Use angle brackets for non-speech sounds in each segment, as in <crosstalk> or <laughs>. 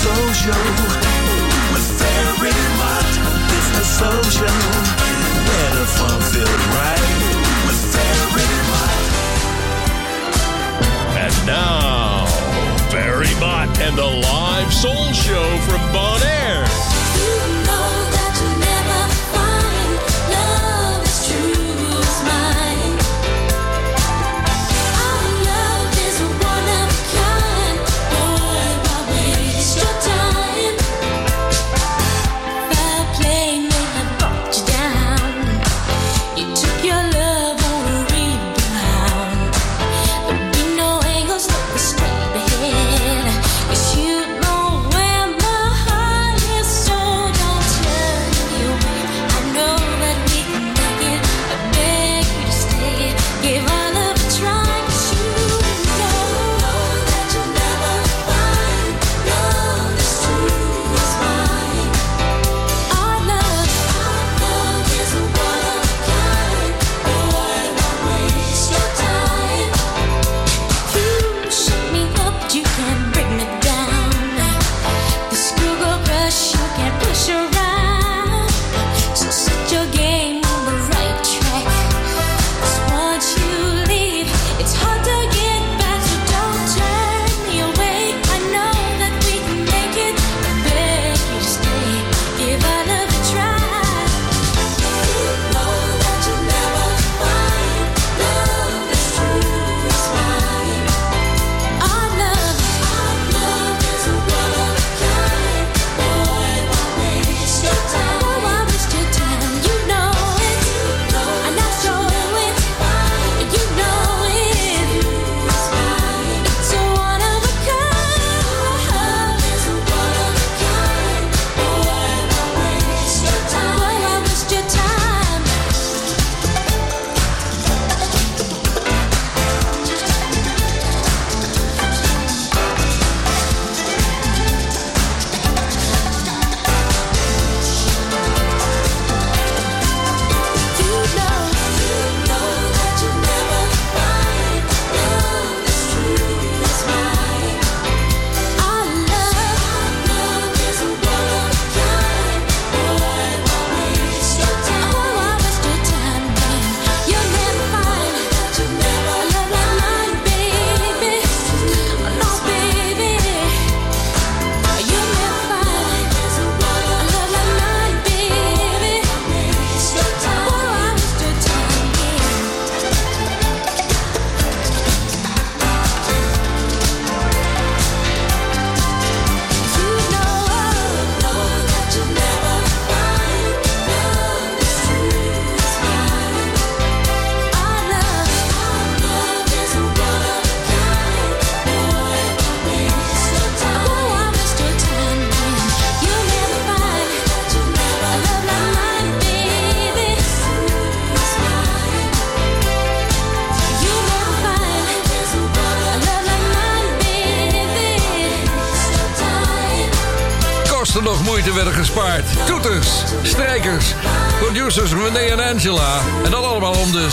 Soul Show with Ferry Mott. It's the Soul Show. Where the fun filled right with Ferry Mott. And now, Barry Mott and the live Soul Show from Bon Air.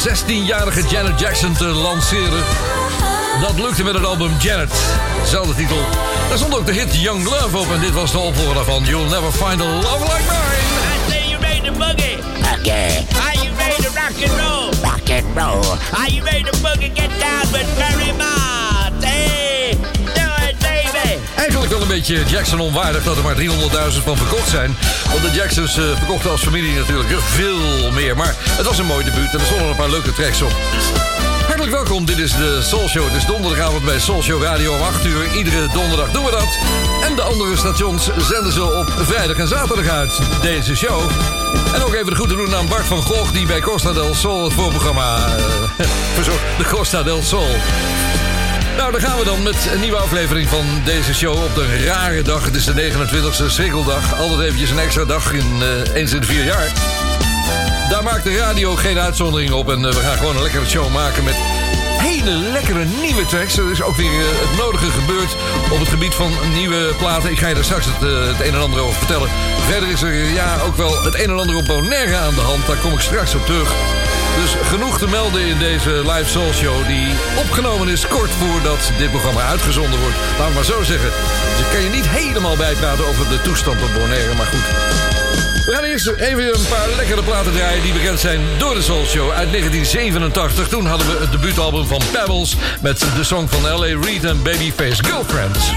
16-jarige Janet Jackson te lanceren. Dat lukte met het album Janet. Zelfde titel. Daar stond ook de hit Young Love op. En dit was de opvolger daarvan. You'll never find a love like mine. I say you ready to boogie. Okay, Are you ready to rock and roll? rock and roll. Are you ready to boogie? Get down with Barry Mott. Hey. Eigenlijk wel een beetje Jackson onwaardig dat er maar 300.000 van verkocht zijn. Want de Jacksons eh, verkochten als familie natuurlijk veel meer. Maar het was een mooi debuut en er stonden een paar leuke tracks op. Hartelijk welkom, dit is de Soul Show. Het is donderdagavond bij Soul Show Radio om 8 uur. Iedere donderdag doen we dat. En de andere stations zenden ze op vrijdag en zaterdag uit, deze show. En ook even de groeten doen aan Bart van Gogh... die bij Costa del Sol het voorprogramma eh, <laughs> verzorgt. De Costa del Sol. Nou, daar gaan we dan met een nieuwe aflevering van deze show op de rare dag. Het is de 29e Schrikkeldag. Altijd eventjes een extra dag in, eh, eens in vier jaar. Daar maakt de radio geen uitzondering op. En eh, we gaan gewoon een lekkere show maken met hele lekkere nieuwe tracks. Er is ook weer eh, het nodige gebeurd op het gebied van nieuwe platen. Ik ga je daar straks het, eh, een en ander over vertellen. Verder is er eh, ja, ook wel het een en ander op Bonaire aan de hand. Daar kom ik straks op terug. Dus genoeg te melden in deze live Soul Show... die opgenomen is kort voordat dit programma uitgezonden wordt. Laat maar zo zeggen. Dus ik kan je niet helemaal bijpraten over de toestand op Bonaire, maar goed... We gaan eerst even een paar lekkere platen draaien die bekend zijn door de Soul Show uit 1987. Toen hadden we het debuutalbum van Pebbles met de song van L.A. Reid en Babyface Girlfriends.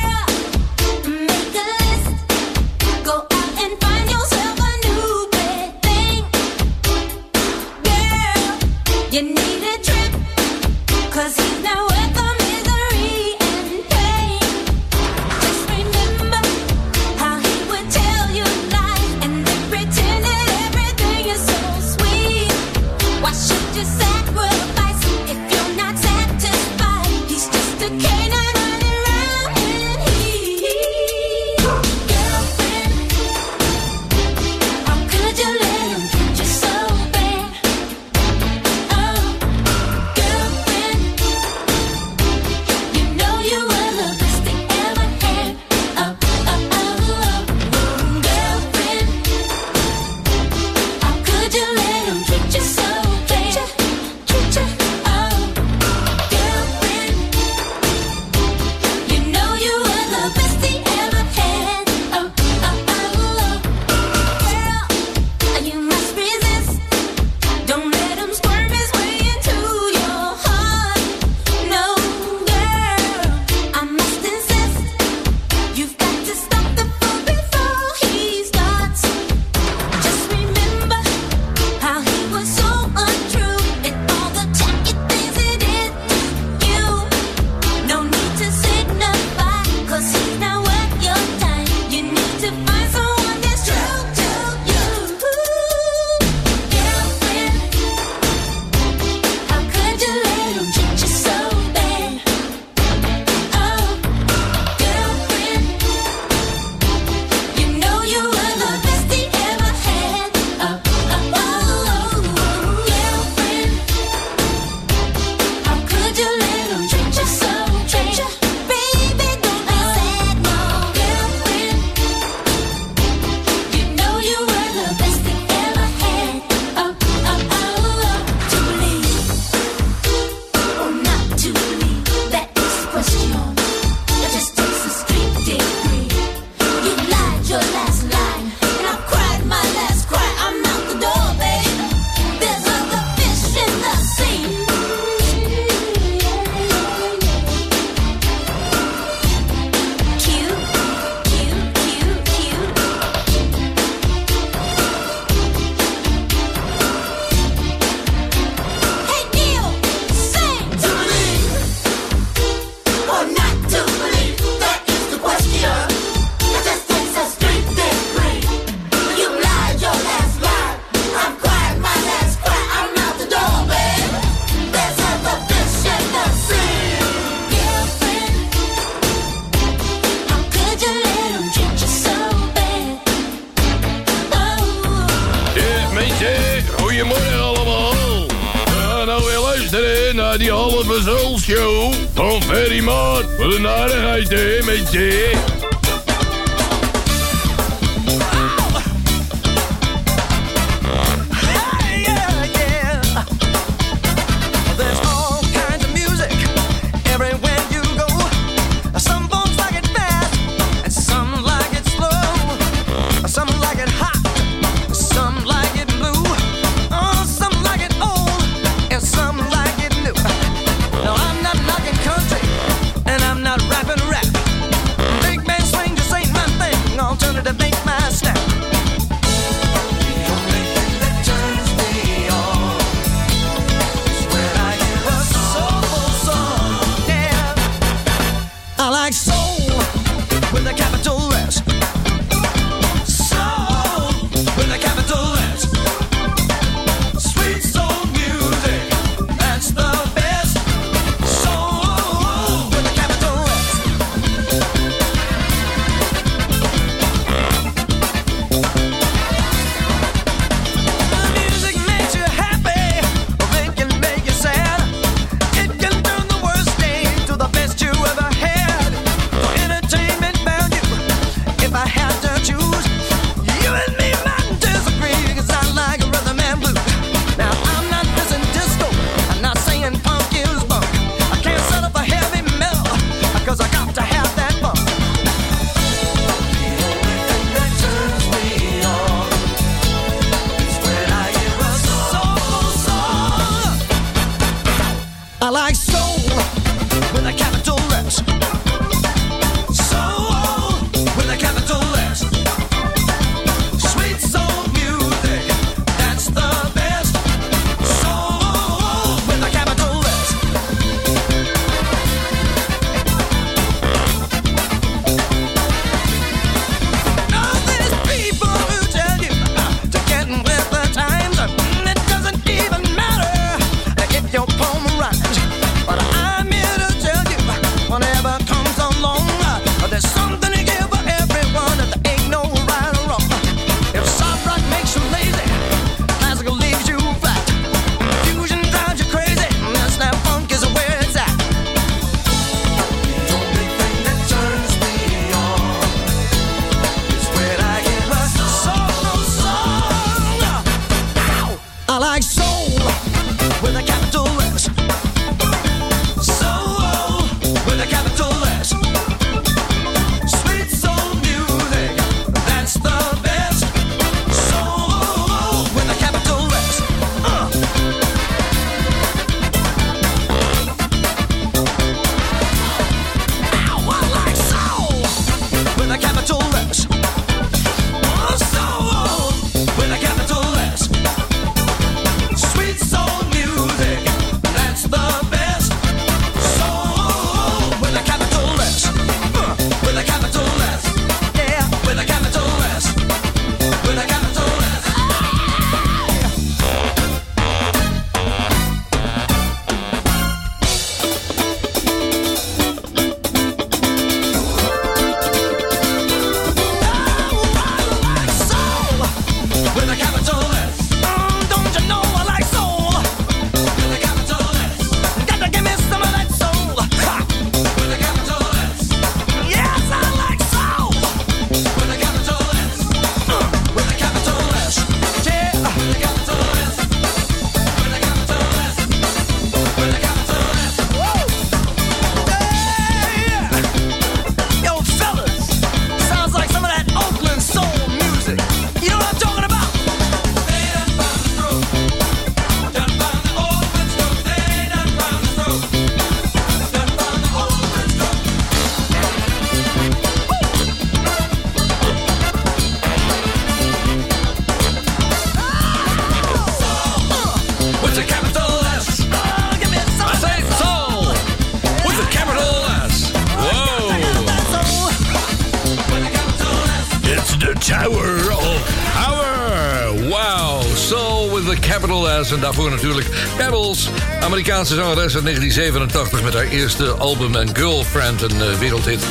Amerikaanse zangeres uit 1987 met haar eerste album en Girlfriend, een eh, wereldhit.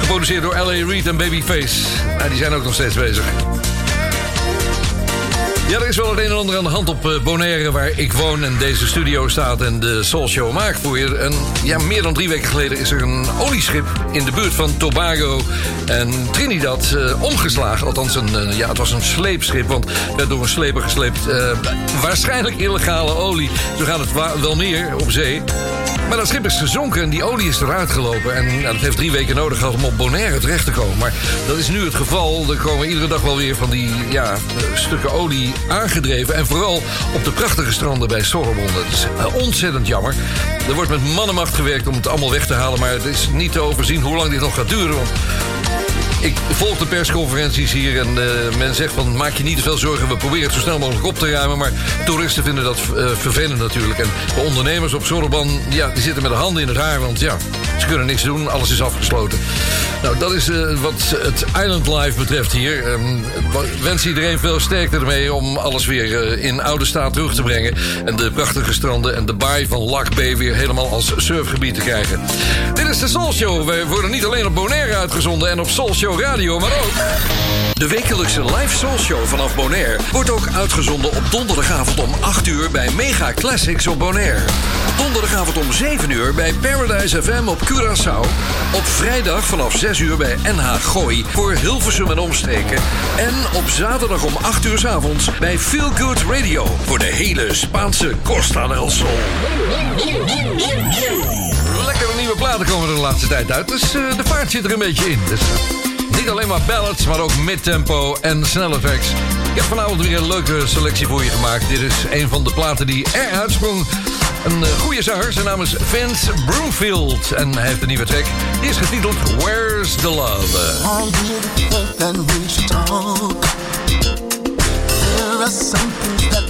Geproduceerd door L.A. Reid en Babyface. Nou, die zijn ook nog steeds bezig. Ja, er is wel het een en ander aan de hand op eh, Bonaire, waar ik woon en deze studio staat en de Soul Show maak voor je. En ja, meer dan drie weken geleden is er een olieschip in de buurt van Tobago en Trinidad eh, omgeslagen. Althans, een, eh, ja, het was een sleepschip, want werd door een sleper gesleept. Eh, waarschijnlijk illegale olie. Zo gaat het wel meer op zee. Maar dat schip is gezonken en die olie is eruit gelopen. En ja, dat heeft drie weken nodig gehad om op Bonaire terecht te komen. Maar dat is nu het geval. Er komen iedere dag wel weer van die ja, stukken olie aangedreven. En vooral op de prachtige stranden bij Sorrebon. Dat is ontzettend jammer. Er wordt met mannenmacht gewerkt om het allemaal weg te halen. Maar het is niet te overzien hoe lang dit nog gaat duren. Want ik volg de persconferenties hier en eh, men zegt van maak je niet te veel zorgen, we proberen het zo snel mogelijk op te ruimen. Maar toeristen vinden dat eh, vervelend natuurlijk. En de ondernemers op Zorban, ja, die zitten met de handen in het haar, want ja, ze kunnen niks doen, alles is afgesloten. Nou, dat is eh, wat het Island Life betreft hier. Ehm, w- wens iedereen veel sterkte ermee om alles weer eh, in oude staat terug te brengen. En de prachtige stranden en de baai van Lac Bay weer helemaal als surfgebied te krijgen. Dit is de Soul Show. Wij worden niet alleen op Bonaire uitgezonden en op Soul Show Radio, maar ook... De wekelijkse live Soul Show vanaf Bonaire wordt ook uitgezonden op donderdagavond om 8 uur bij Mega Classics op Bonaire. Donderdagavond om 7 uur bij Paradise FM op Curaçao. Op vrijdag vanaf 6 uur bij NH Gooi voor Hilversum en omstreken. En op zaterdag om 8 uur 's avonds bij Feel Good Radio voor de hele Spaanse Costa del Sol. Lekkere nieuwe platen komen er de laatste tijd uit, dus eh, de vaart zit er een beetje in. Dus Alleen maar ballads, maar ook midtempo en snelle tracks. Ik heb vanavond weer een leuke selectie voor je gemaakt. Dit is een van de platen die eruit sprong. Een eh, goede zanger, zijn naam is Vince Broomfield. En hij heeft een nieuwe track. Die is getiteld Where's the Love? All the talk. That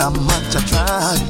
how much I tried.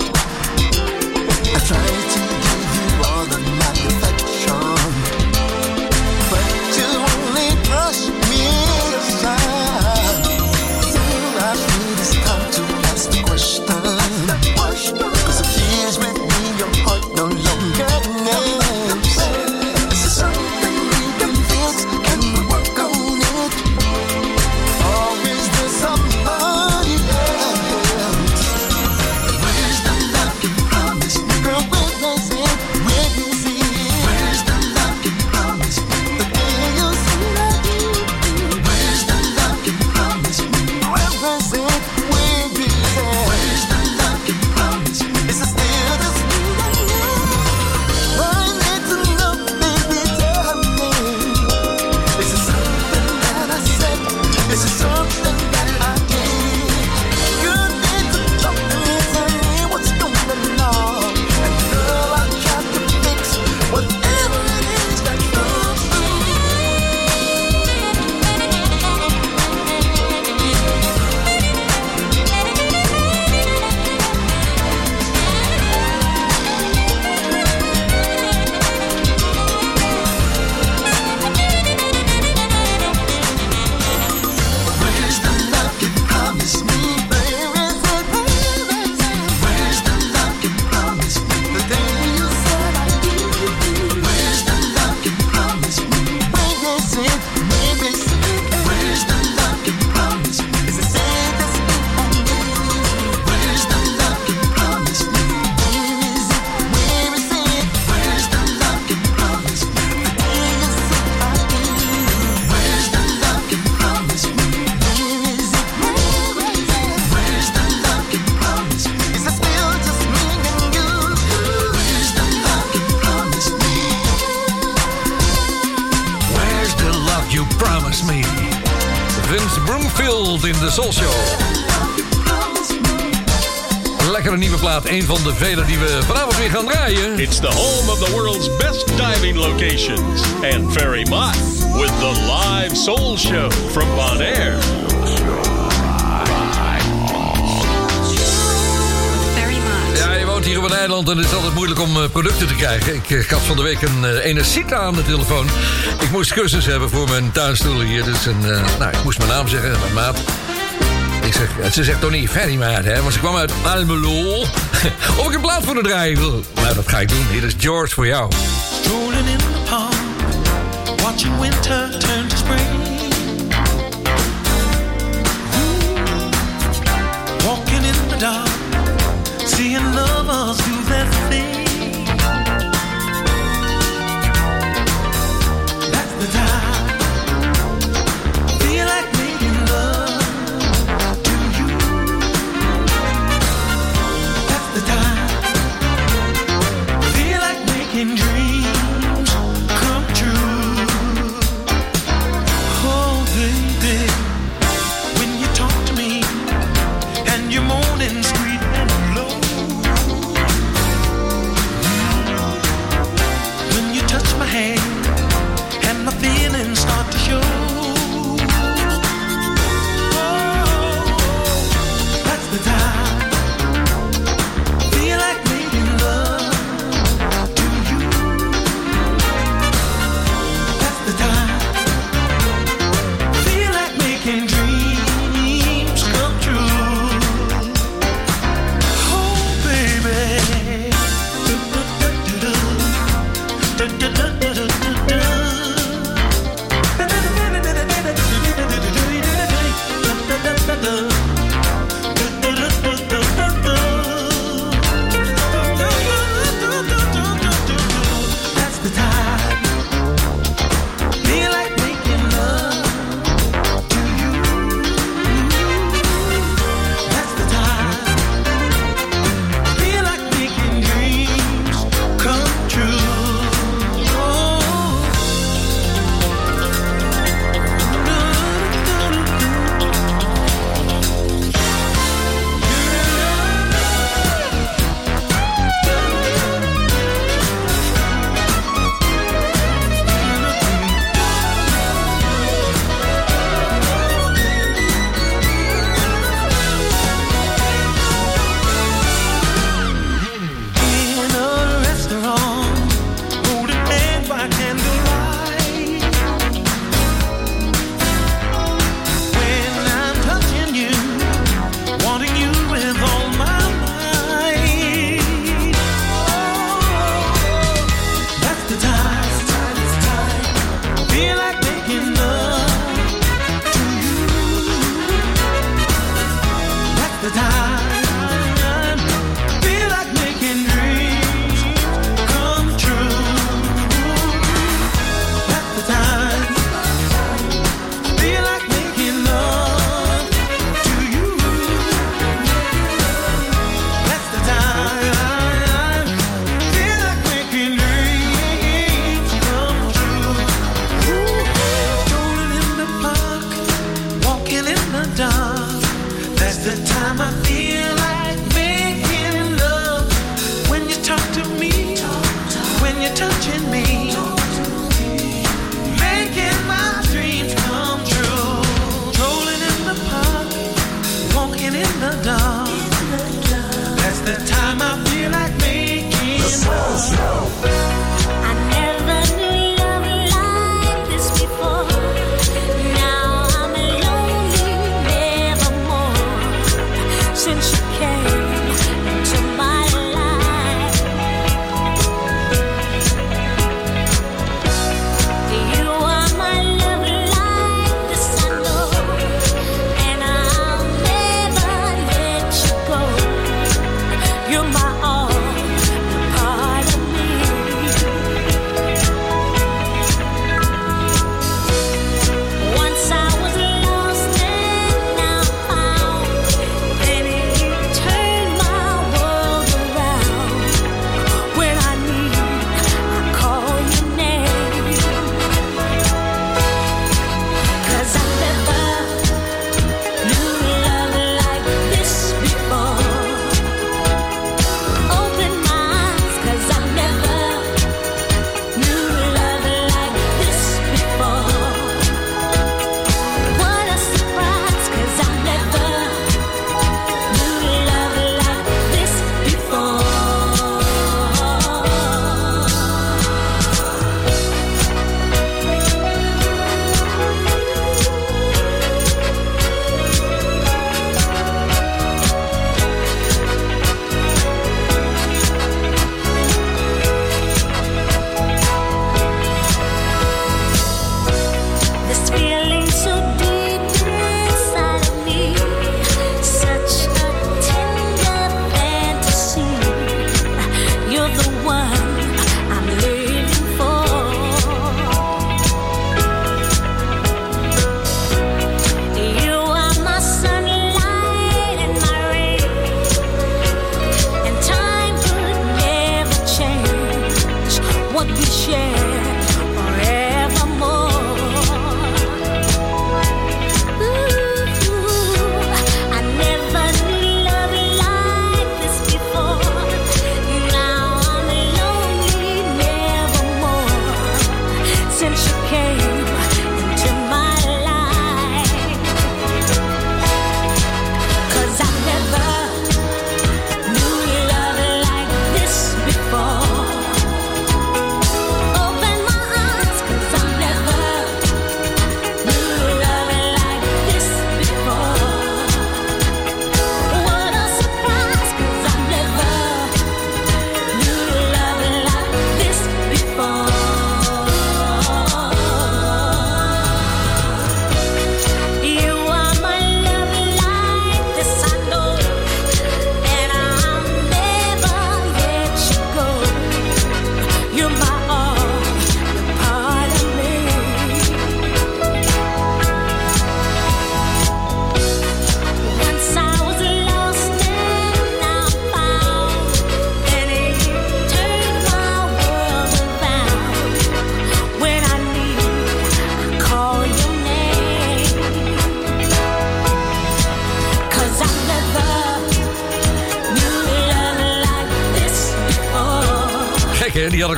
Ik had van de week een uh, aan de telefoon. Ik moest cursus hebben voor mijn tuinstoel hier. Dus een, uh, nou, ik moest mijn naam zeggen, mijn maat. Ik zeg, eh, ze zegt toch niet Ferry maar, hè? Want ze kwam uit Almelo. <laughs> of ik een plaat voor de draai wil. Nou, dat ga ik doen. Hier is George voor jou. Strolling in the park, watching winter turn to spring. Walking in the dark, seeing lovers do their thing. the time.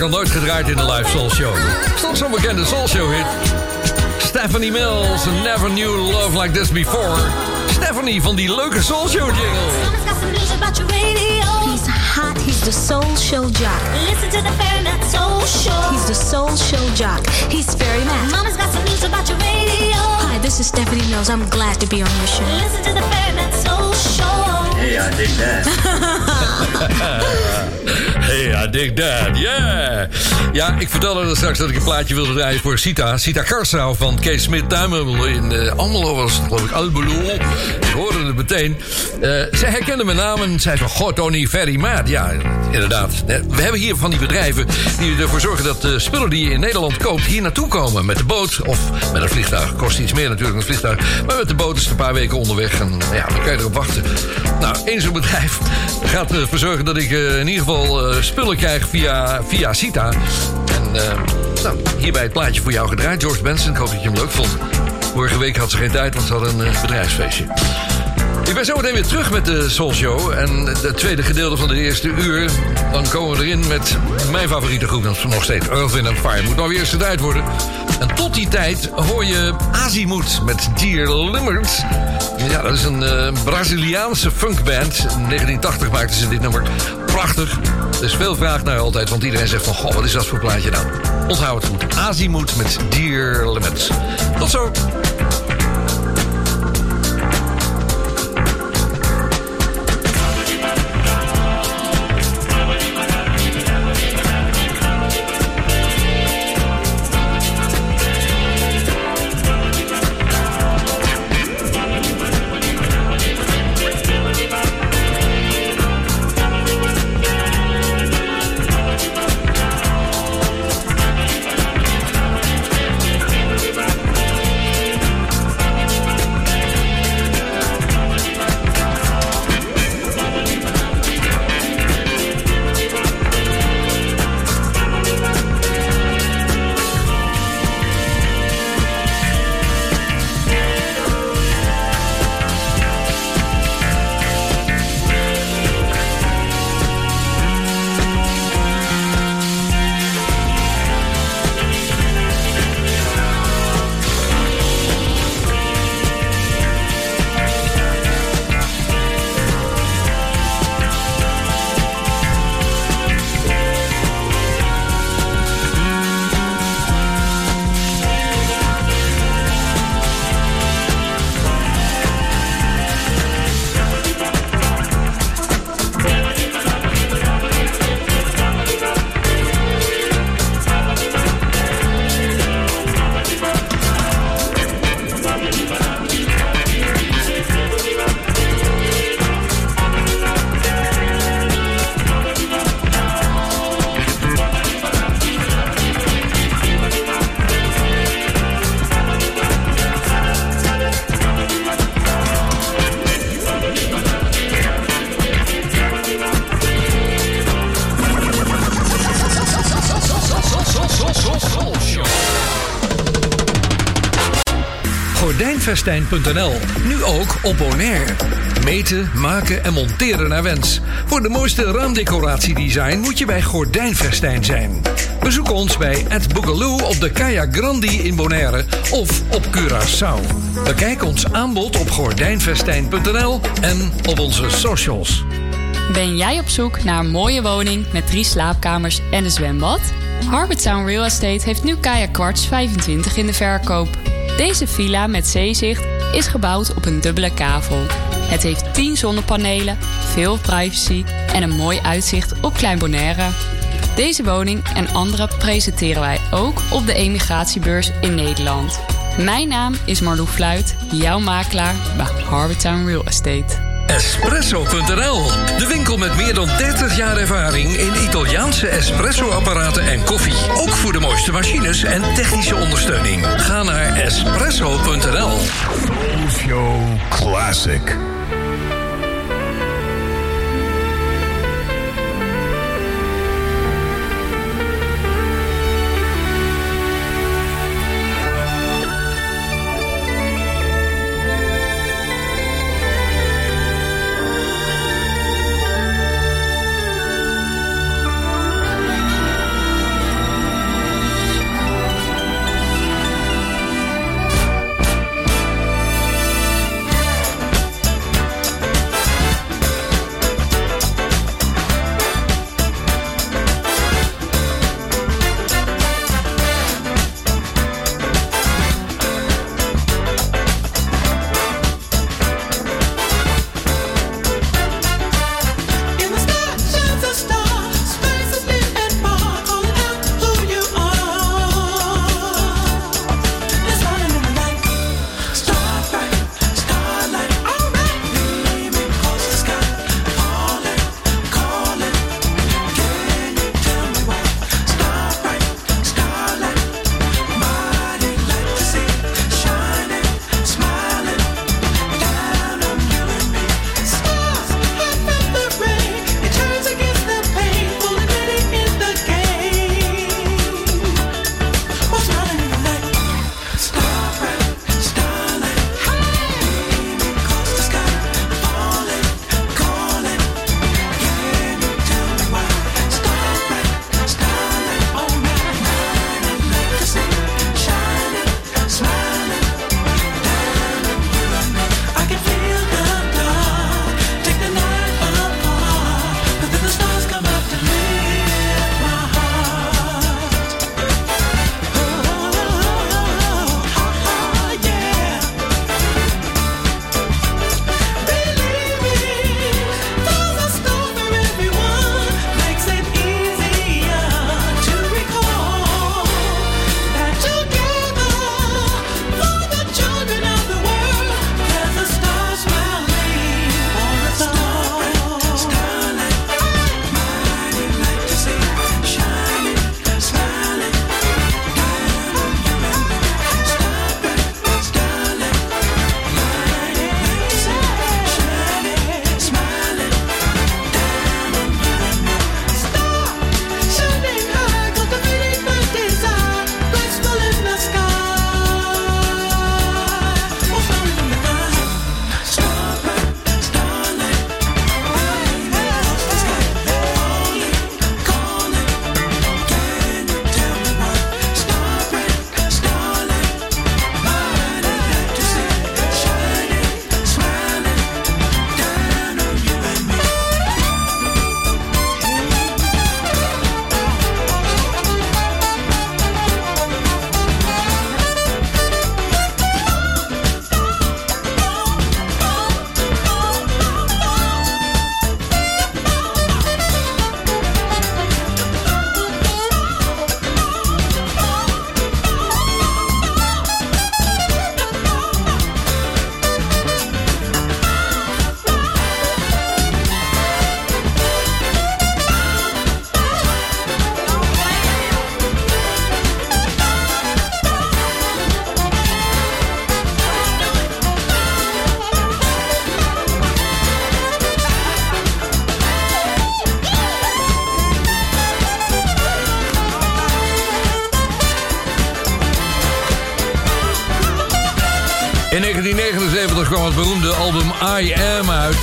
Gek hè, die had ik al nooit gedraaid in de live Soul Show. Is toch zo'n bekende Soul Show hit? Stephanie Mills, Never Knew Love Like This Before. Stephanie van die leuke Soul Show jingle. Mama's got some news about your radio. He's hot, he's the soul show jock. Listen to the Fahrenheit Soul Show. He's the soul show jock. He's very mad. Mama's got some news about your radio. Hi, this is Stephanie Mills. I'm glad to be on your show. Listen to the Fahrenheit Soul Show. Hey, I dig that. <laughs> <laughs> I dig that, yeah. Ja, ik vertelde er straks dat ik een plaatje wilde draaien voor Sita. Sita Karsau van Kees Smit Tuinmeubel in uh, Almelo was het, geloof ik, Albelo. Ik hoorde het meteen. Uh, zij herkende mijn naam en zei van, god, Tony, very mad. Ja, inderdaad. We hebben hier van die bedrijven die ervoor zorgen dat de spullen die je in Nederland koopt hier naartoe komen. Met de boot of met een vliegtuig. Kost iets meer natuurlijk een vliegtuig. Maar met de boot is het een paar weken onderweg en ja, dan kan je erop wachten. Nou, één zo'n bedrijf <laughs> gaat ervoor zorgen dat ik in ieder geval spullen krijg via, via Sita. En uh, nou, hierbij het plaatje voor jou gedraaid. George Benson, ik hoop dat je hem leuk vond. Vorige week had ze geen tijd, want ze hadden een bedrijfsfeestje. Ik ben zo meteen weer terug met de Soul Show. En het tweede gedeelte van de eerste uur. Dan komen we erin met mijn favoriete groep. Dat is nog steeds Earth, Wind Fire. Moet nou weer eens gedraaid worden. En tot die tijd hoor je Azimuth met Dear Limmert. Ja, dat is een eh, Braziliaanse funkband. In 1980 maakten ze dit nummer. Prachtig. Er is veel vraag naar altijd, want iedereen zegt van... Goh, wat is dat voor plaatje nou? Onthoud het goed. Azimuth met Dear Limits. Tot zo. Nu ook op Bonaire. Meten, maken en monteren naar wens. Voor de mooiste raamdecoratiedesign moet je bij Gordijnvestijn zijn. Bezoek ons bij Ed Boogaloo op de Kaya Grandi in Bonaire of op Curaçao. Bekijk ons aanbod op gordijnvestijn.nl en op onze socials. Ben jij op zoek naar een mooie woning met drie slaapkamers en een zwembad? Harbortown Real Estate heeft nu Kaya Quartz 25 in de verkoop. Deze villa met zeezicht is gebouwd op een dubbele kavel. Het heeft 10 zonnepanelen, veel privacy en een mooi uitzicht op Klein Bonaire. Deze woning en andere presenteren wij ook op de emigratiebeurs in Nederland. Mijn naam is Marlou Fluit, jouw makelaar bij Harbortown Real Estate. Espresso.nl, de winkel met meer dan 30 jaar ervaring in Italiaanse espresso-apparaten en koffie. Ook voor de mooiste machines en technische ondersteuning. Ga naar espresso.nl. Classic.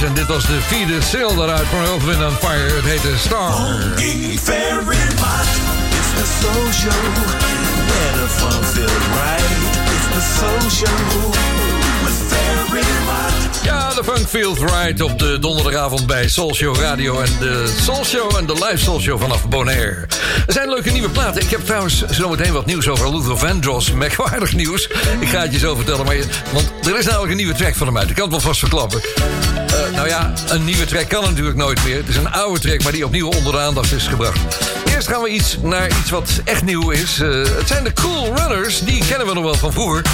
En dit was de vierde single daaruit van Wind and Fire. Het heette Star. Ja, de Funk Feels Right op de donderdagavond bij Soul Show Radio... en de Soul Show en de live Soul Show vanaf Bonaire. Er zijn leuke nieuwe platen. Ik heb trouwens zometeen wat nieuws over Luther Vandross. <laughs> Merkwaardig nieuws. Ik ga het je zo vertellen. Maar je- want er is namelijk een nieuwe track van hem uit. Ik kan het wel vast verklappen. Nou ja, een nieuwe track kan natuurlijk nooit meer. Het is een oude track, maar die opnieuw onder de aandacht is gebracht. Eerst gaan we iets naar iets wat echt nieuw is. Eh, het zijn de Cool Runners. Die kennen we nog wel van vroeger.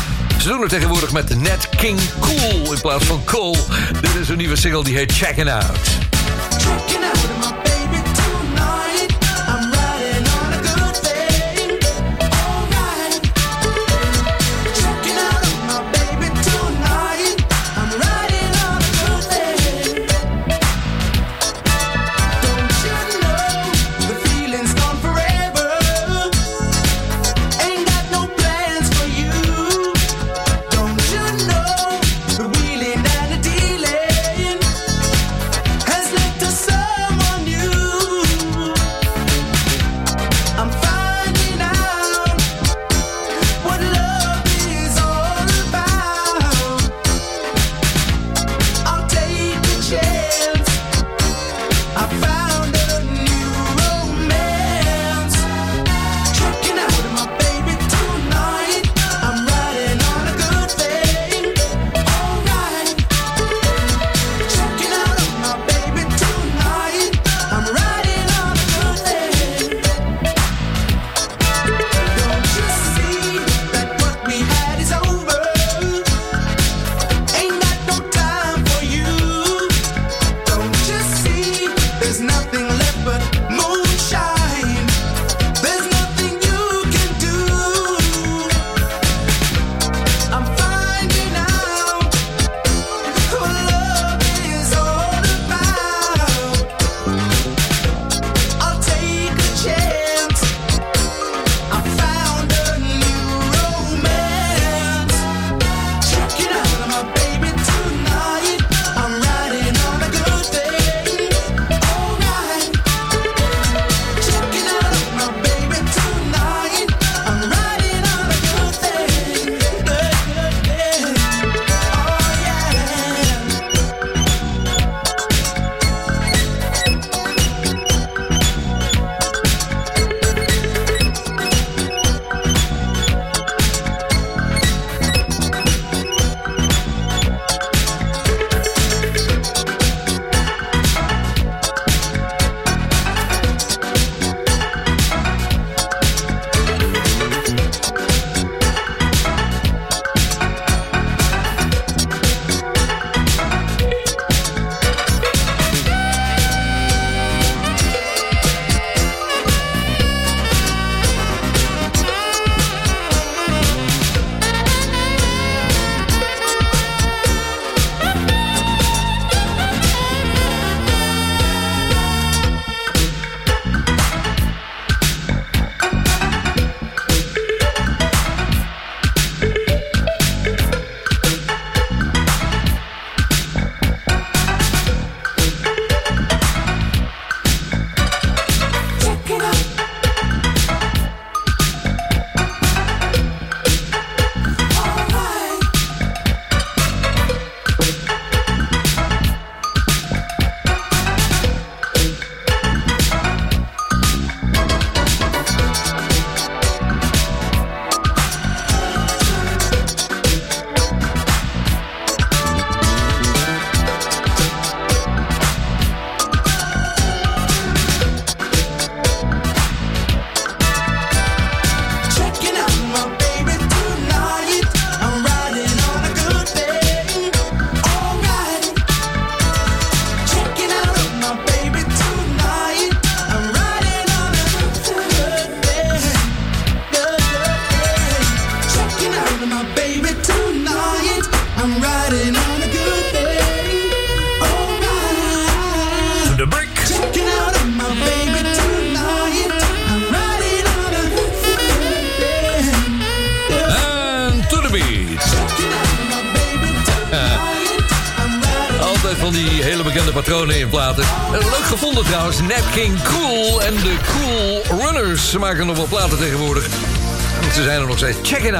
Ze doen het tegenwoordig met Nat King Cool in plaats van Cole. Dit is een nieuwe single die heet Checkin' Out. Checking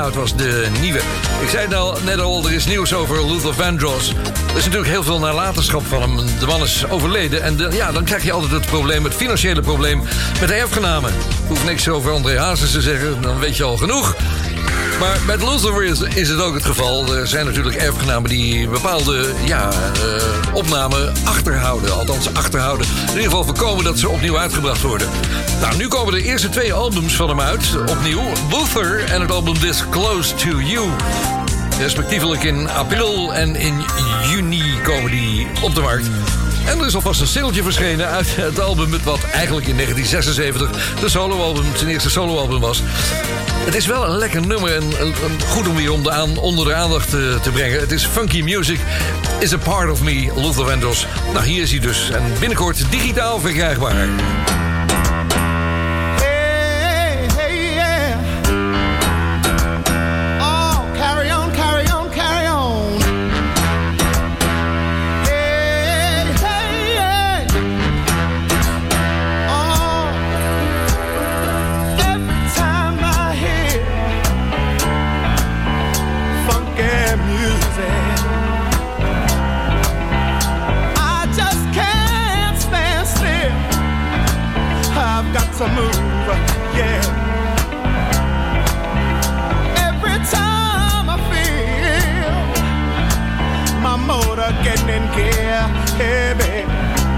It Out was de nieuwe. Ik zei het al, net al, er is nieuws over Luther Vandross. Er is natuurlijk heel veel nalatenschap van hem. De man is overleden. En de- ja, dan krijg je altijd het probleem, het financiële probleem... met de erfgenamen. Ik hoef niks over André Hazes te zeggen, dan weet je al genoeg. Maar met Luther is, is het ook het geval. Er zijn natuurlijk erfgenamen die bepaalde ja, eh, opnamen achterhouden. Althans, achterhouden. In ieder geval voorkomen dat ze opnieuw uitgebracht worden. Nou, nu komen de eerste twee albums van hem uit. Opnieuw. Luther en het album This Close to You. Respectievelijk in april en in juni komen die op de markt. En er is alvast een singeltje verschenen uit het album... wat eigenlijk in 1976 de soloalbum, zijn eerste soloalbum was. Het is wel een lekker nummer en een- goed om weer om de aan, onder de aandacht te, te brengen. Het is Funky Music, is a part of me, Luther Vandross. Nou, hier is hij dus. En binnenkort digitaal verkrijgbaar. Getting in gear, hey baby.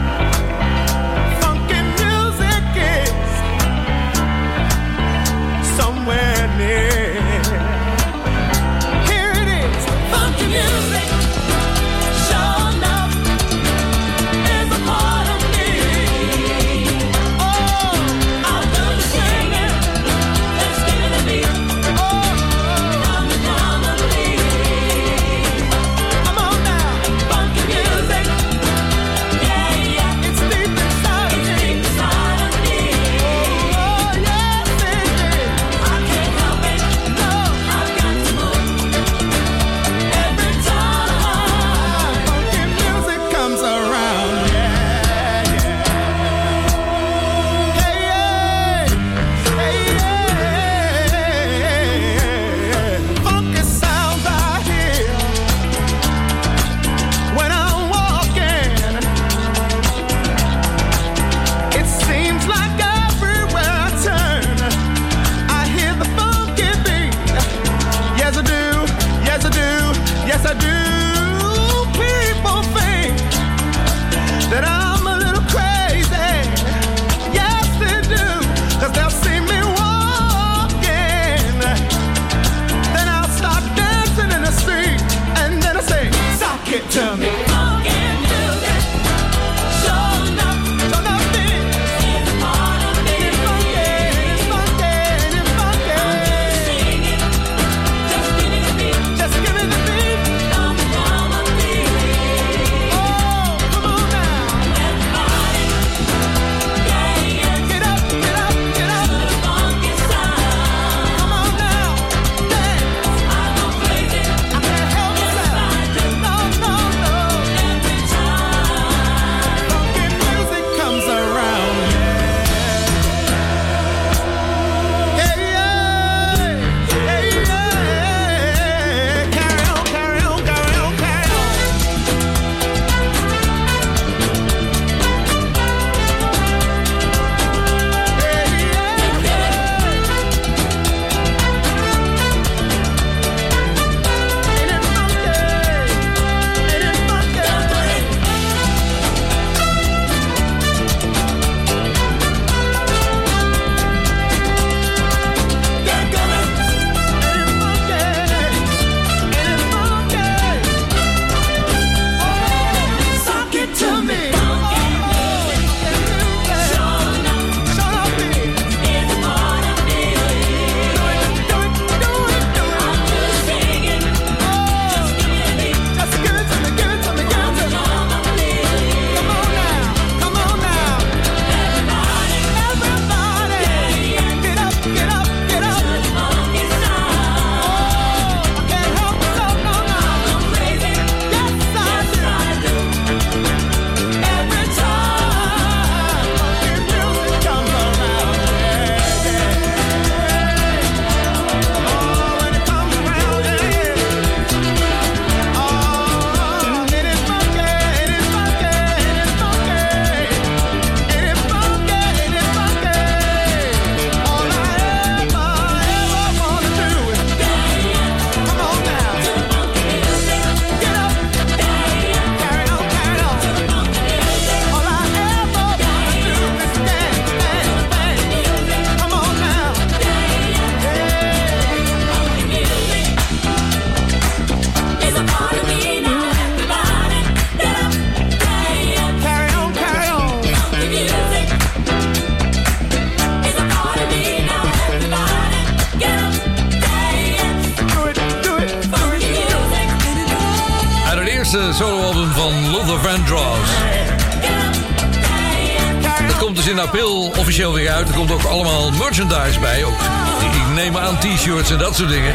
April officieel weer uit. Er komt ook allemaal merchandise bij. Ook, ik neem aan t-shirts en dat soort dingen.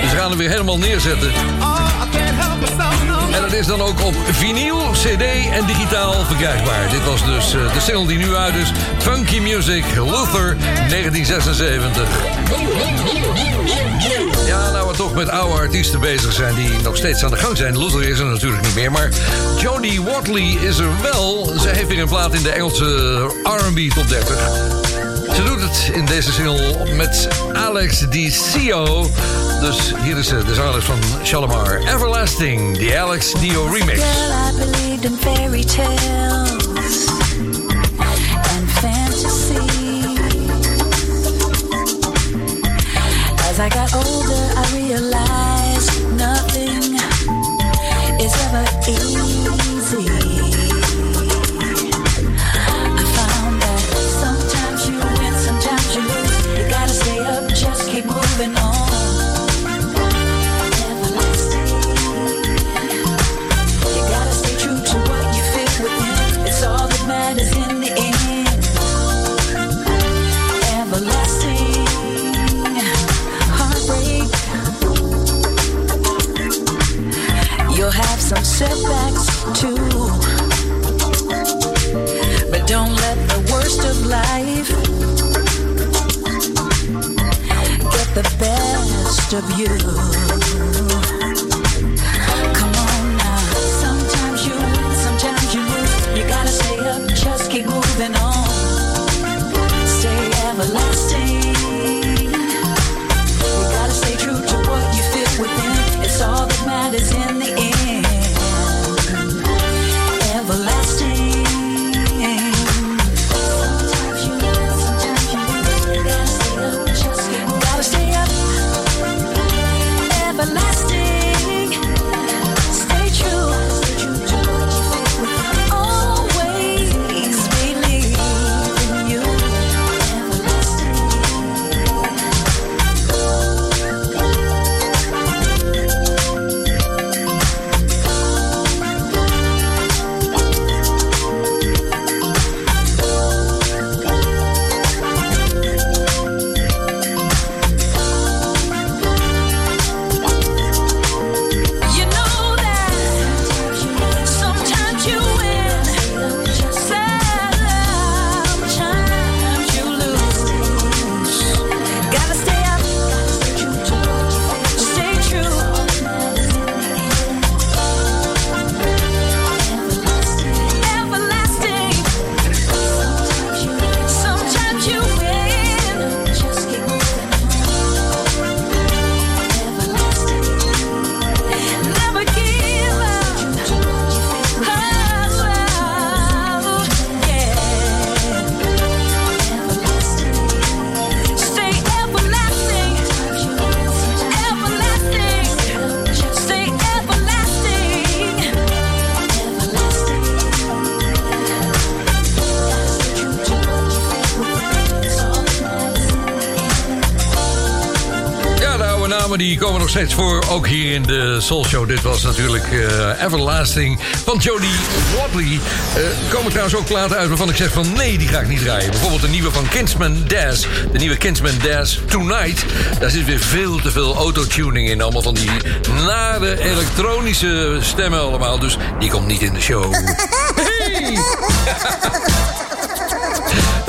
Dus we gaan hem weer helemaal neerzetten. En dat is dan ook op vinyl, cd en digitaal verkrijgbaar. Dit was dus eh, de single die nu uit is. Funky Music, Luther, 1976. Ja, nou we toch met oude artiesten bezig zijn die nog steeds aan de gang zijn. Luther is er natuurlijk niet meer, maar Jodie Watley is er wel. Ze heeft weer een plaat in de Engelse R&B top 30. Ze doet het in deze single met Alex Dio. Dus hier is ze, de zangeres van Shalimar. Everlasting, the Alex Dio remix. Girl, I believed in fairy tales and fantasy. As I got older, I realized nothing is ever easy. Setbacks too. But don't let the worst of life get the best of you. Steeds voor, ook hier in de Soul Show. Dit was natuurlijk eh, Everlasting van Jodie Watley. Eh, Er komen trouwens ook platen uit waarvan ik zeg van nee, die ga ik niet draaien. Bijvoorbeeld de nieuwe van Kinsman Daz. De nieuwe Kinsman Daz Tonight. Daar zit weer veel te veel autotuning in. Allemaal van die nare elektronische stemmen allemaal. Dus die komt niet in de show. <laughs> Hey! <laughs>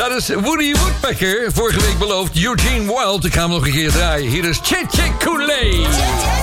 Dat is Woody Woodpecker. Vorige week beloofd Eugene Wild. Ik ga nog een keer draaien. Hier is Chick Kool-Aid.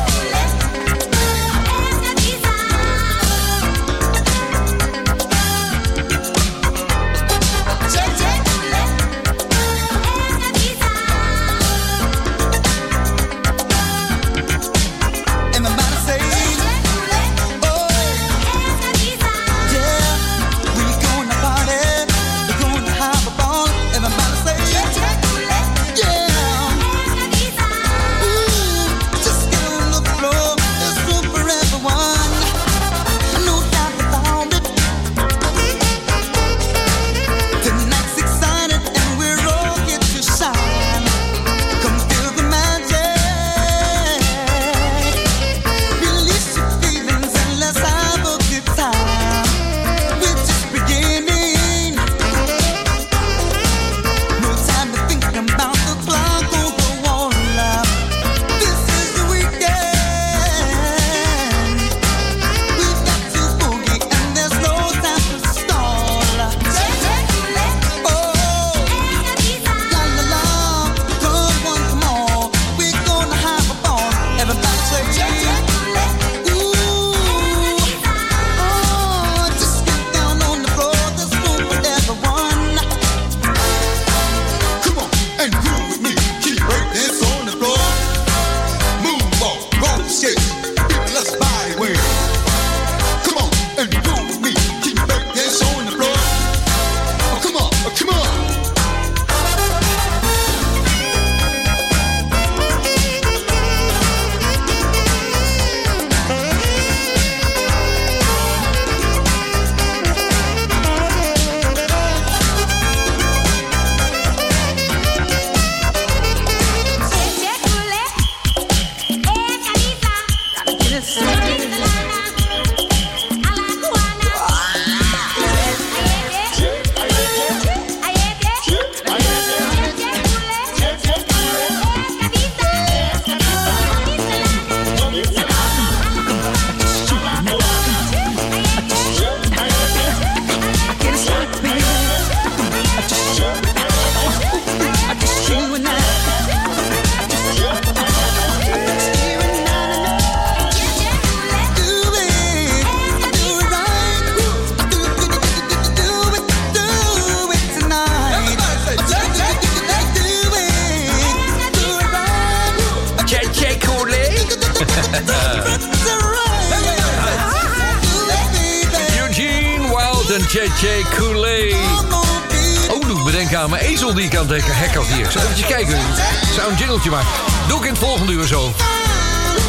Mijn ezel die ik aan het had hier. Ik zal even kijken. Ik zou een jingeltje maken. Doe ik in het volgende uur zo.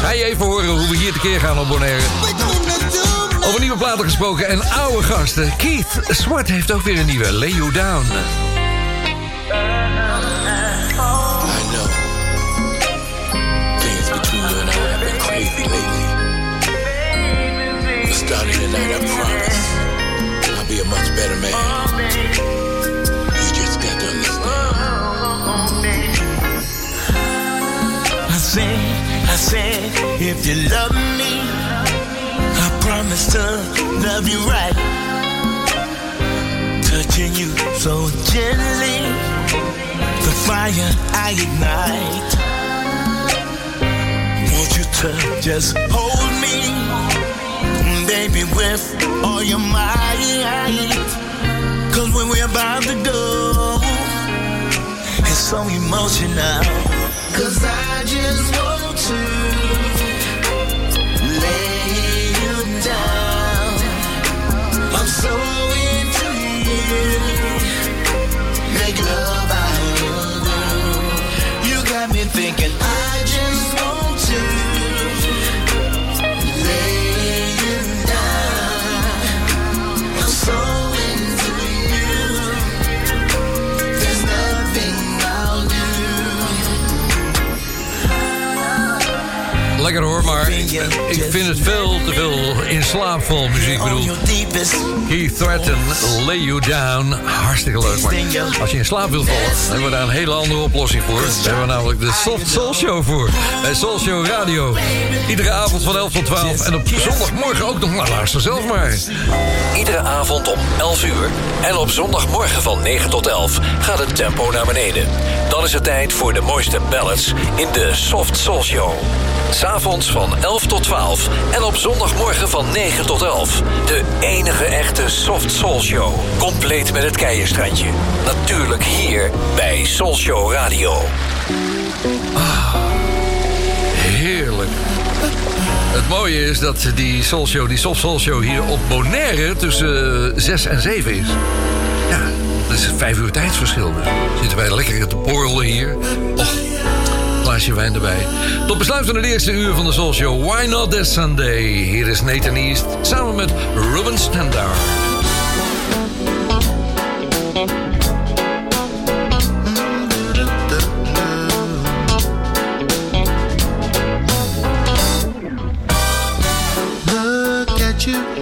Ga je even horen hoe we hier tekeer gaan op Bonaire. Over nieuwe platen gesproken en oude gasten. Keith Swart heeft ook weer een nieuwe. Lay You Down. I'll be a much better man. I said, I said, if you love me, I promise to love you right. Touching you so gently, the fire I ignite. You just hold me, baby, with all your might. Cause when we're about to go, it's so emotional. Cause I just want to lay you down. I'm so into you. Make love out of you. You got me thinking I just want to Lekker hoor, maar ik vind het veel te veel in slaapvol muziek. Ik bedoel, Keith Threaten, Lay You Down. Hartstikke leuk, maar als je in slaap wilt vallen... dan hebben we daar een hele andere oplossing voor. Daar hebben we namelijk de Soft Soul Show voor. Bij Soul Show Radio. Iedere avond van 11 tot 12. En op zondagmorgen ook nog. Nou, luister zelf maar. Iedere avond om 11 uur en op zondagmorgen van 9 tot 11 gaat het tempo naar beneden. Dan is het tijd voor de mooiste ballads in de Soft Soul Show. S'avonds van 11 tot 12 en op zondagmorgen van 9 tot 11. De enige echte Soft Soul Show. Compleet met het keienstrandje. Natuurlijk hier bij Soul Show Radio. Heerlijk. Het mooie is dat die Soul die Soft Soul Show hier op Bonaire tussen 6 en 7 is. Ja, dat is vijf uur tijdsverschil. Dus zitten wij lekker te borrelen hier. Glaasje wijn erbij. Tot besluit van het eerste uur van de Soul Show. Why Not This Sunday? Hier is Nathan East samen met Ruben Standard. Look at you.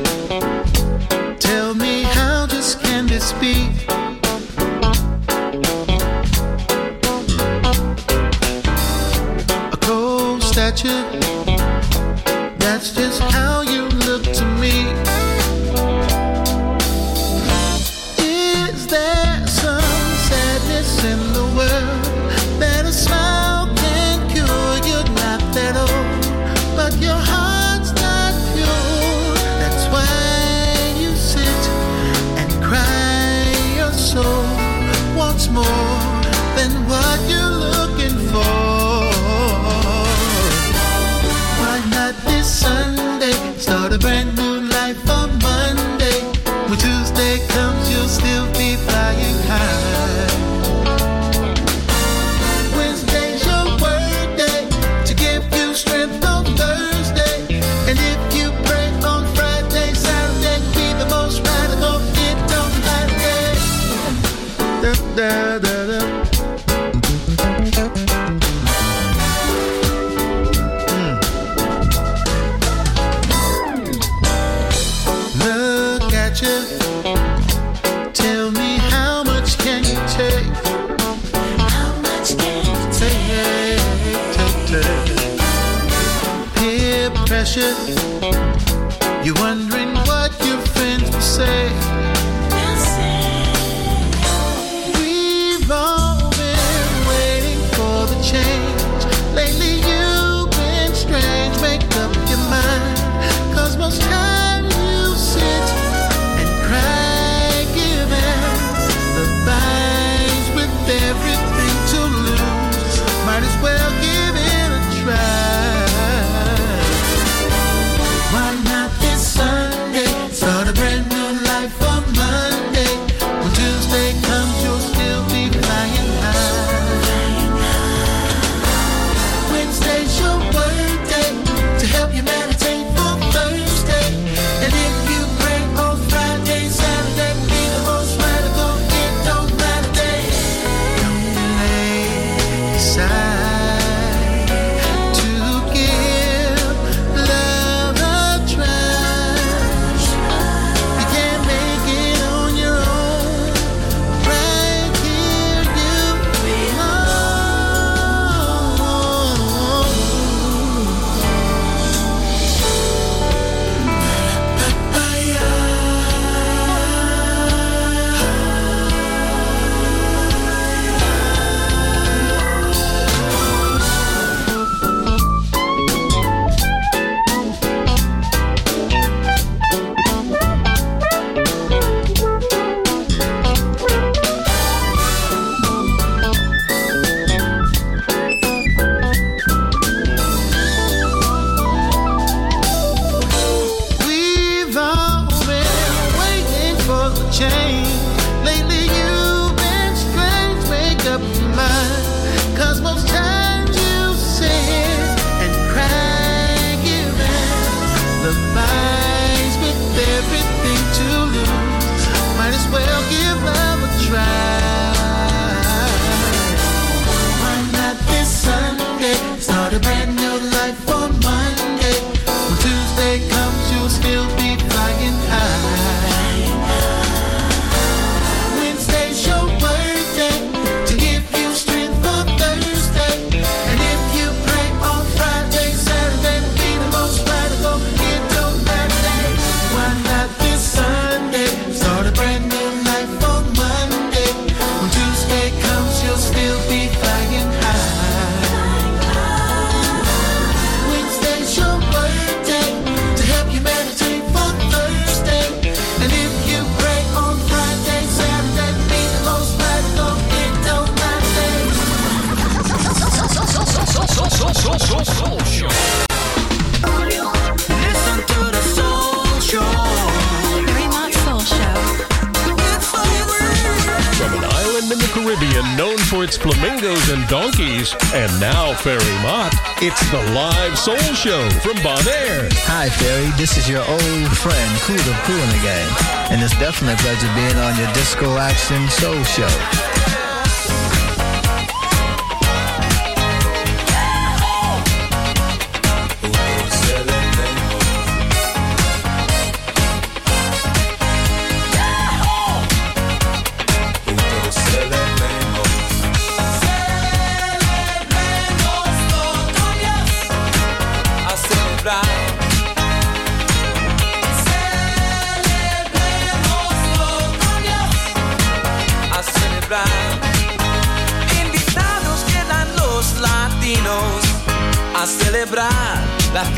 Monkeys, and now Fairy Mott. It's the live soul show from Bonaire. Hi, Fairy. This is your old friend, Cool the Cool in the Gang. And it's definitely a pleasure being on your Disco Action Soul Show.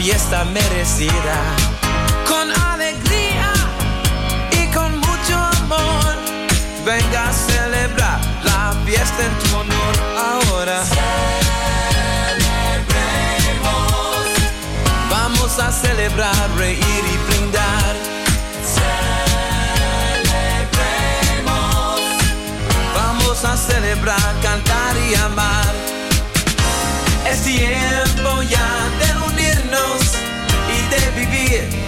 fiesta merecida. Con alegría y con mucho amor, venga a celebrar la fiesta en tu honor ahora. Celebremos. Vamos a celebrar, reír y brindar. Celebremos. Vamos a celebrar, cantar y amar. Es tiempo ya de BBS.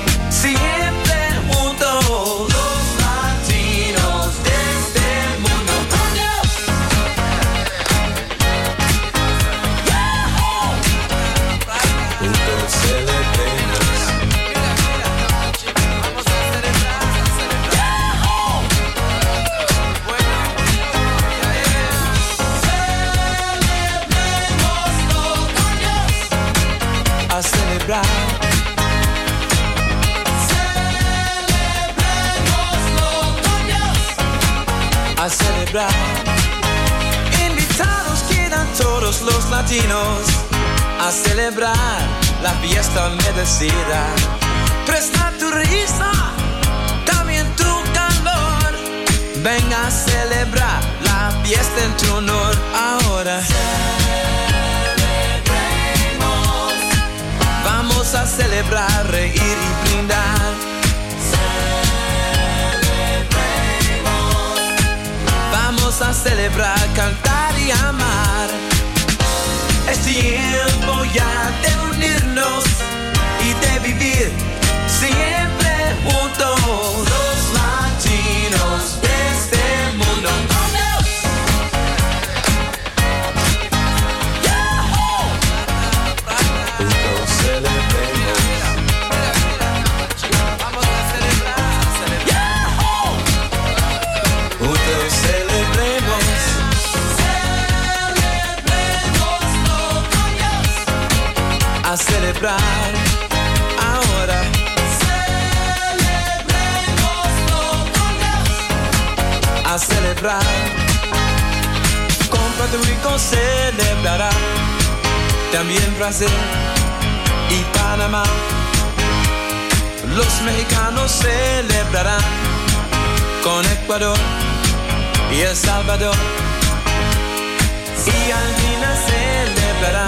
Invitados quedan todos los latinos a celebrar la fiesta merecida. Presta tu risa, también tu calor. Ven a celebrar la fiesta en tu honor ahora. Celebremos. Vamos a celebrar, reír y brindar A celebrar, cantar y amar. Es tiempo ya de unirnos y de vivir siempre juntos. Ahora. A celebrar. Con Puerto Rico celebrará. También Brasil y Panamá. Los mexicanos celebrarán con Ecuador y El Salvador. Y Argentina celebrará,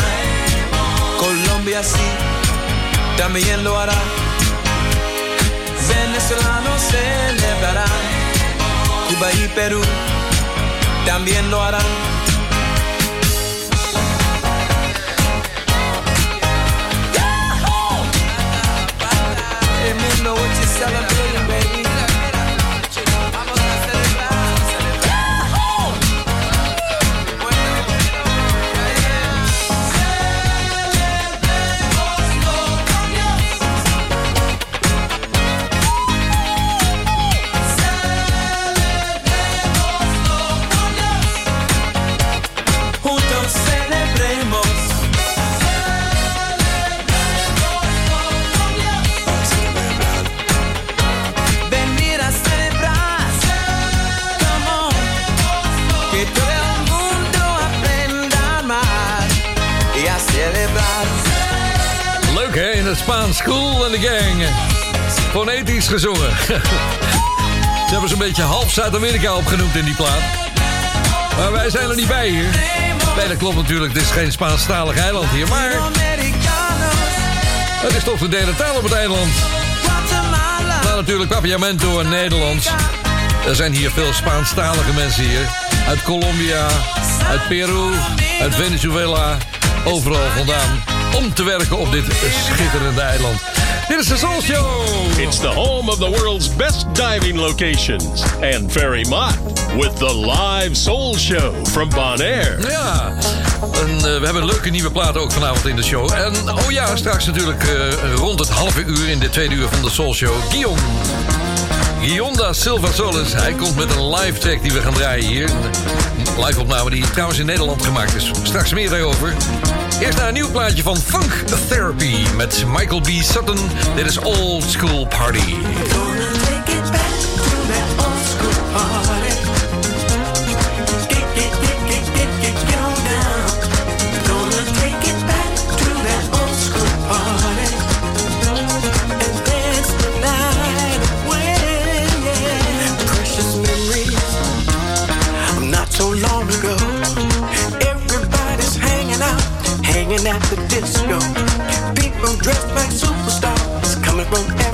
Colombia sí, también lo hará. Venezolanos celebrarán, Cuba y Perú también lo harán. <laughs> Ze hebben zo'n beetje half Zuid-Amerika opgenoemd in die plaat. Maar wij zijn er niet bij hier. Nee, dat klopt natuurlijk. Het is geen Spaanstalig eiland hier. Maar het is toch de derde taal op het eiland. Nou, natuurlijk Papiamento en Nederlands. Er zijn hier veel Spaanstalige mensen hier. Uit Colombia, uit Peru, uit Venezuela. Overal vandaan. Om te werken op dit schitterende eiland. Dit is de Soul Show. It's the home of the world's best diving locations. And Ferry Mott with the live Soul Show from Bonaire. Ja, en, eh, we hebben een leuke nieuwe plaat ook vanavond in de show. En oh ja, straks natuurlijk eh, rond het halve uur in de tweede uur van de Soul Show. Guillaume. Guillaume da Silva Solis. Hij komt met een live track die we gaan draaien hier. Een live opname die trouwens in Nederland gemaakt is. Straks meer daarover. Eerst naar een nieuw plaatje van Funk Therapy met Michael B. Sutton. Dit is Old School Party. At the disco. People dressed like superstars coming from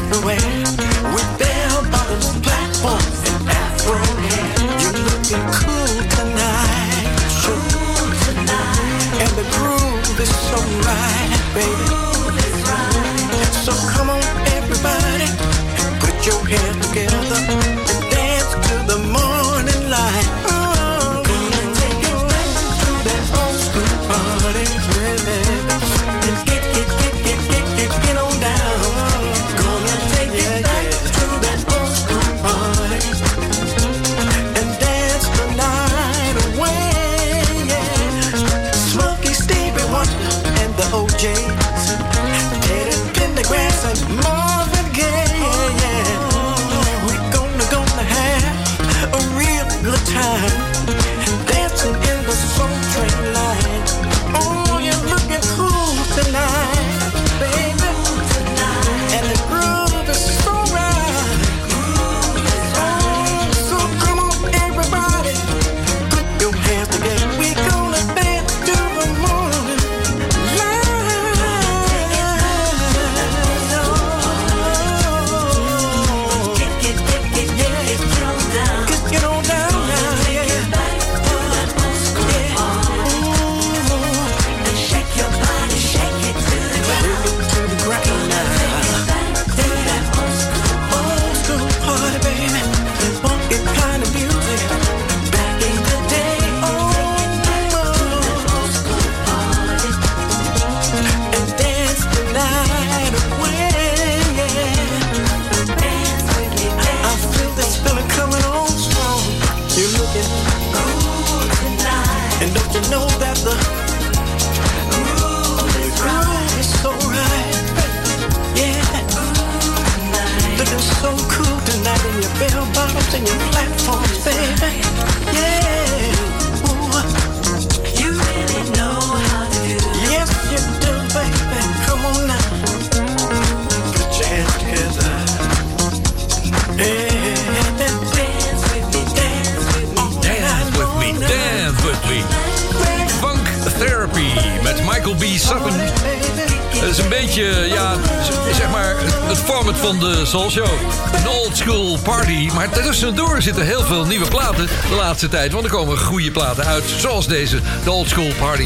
laatste tijd. Want er komen goede platen uit, zoals deze, de old school party.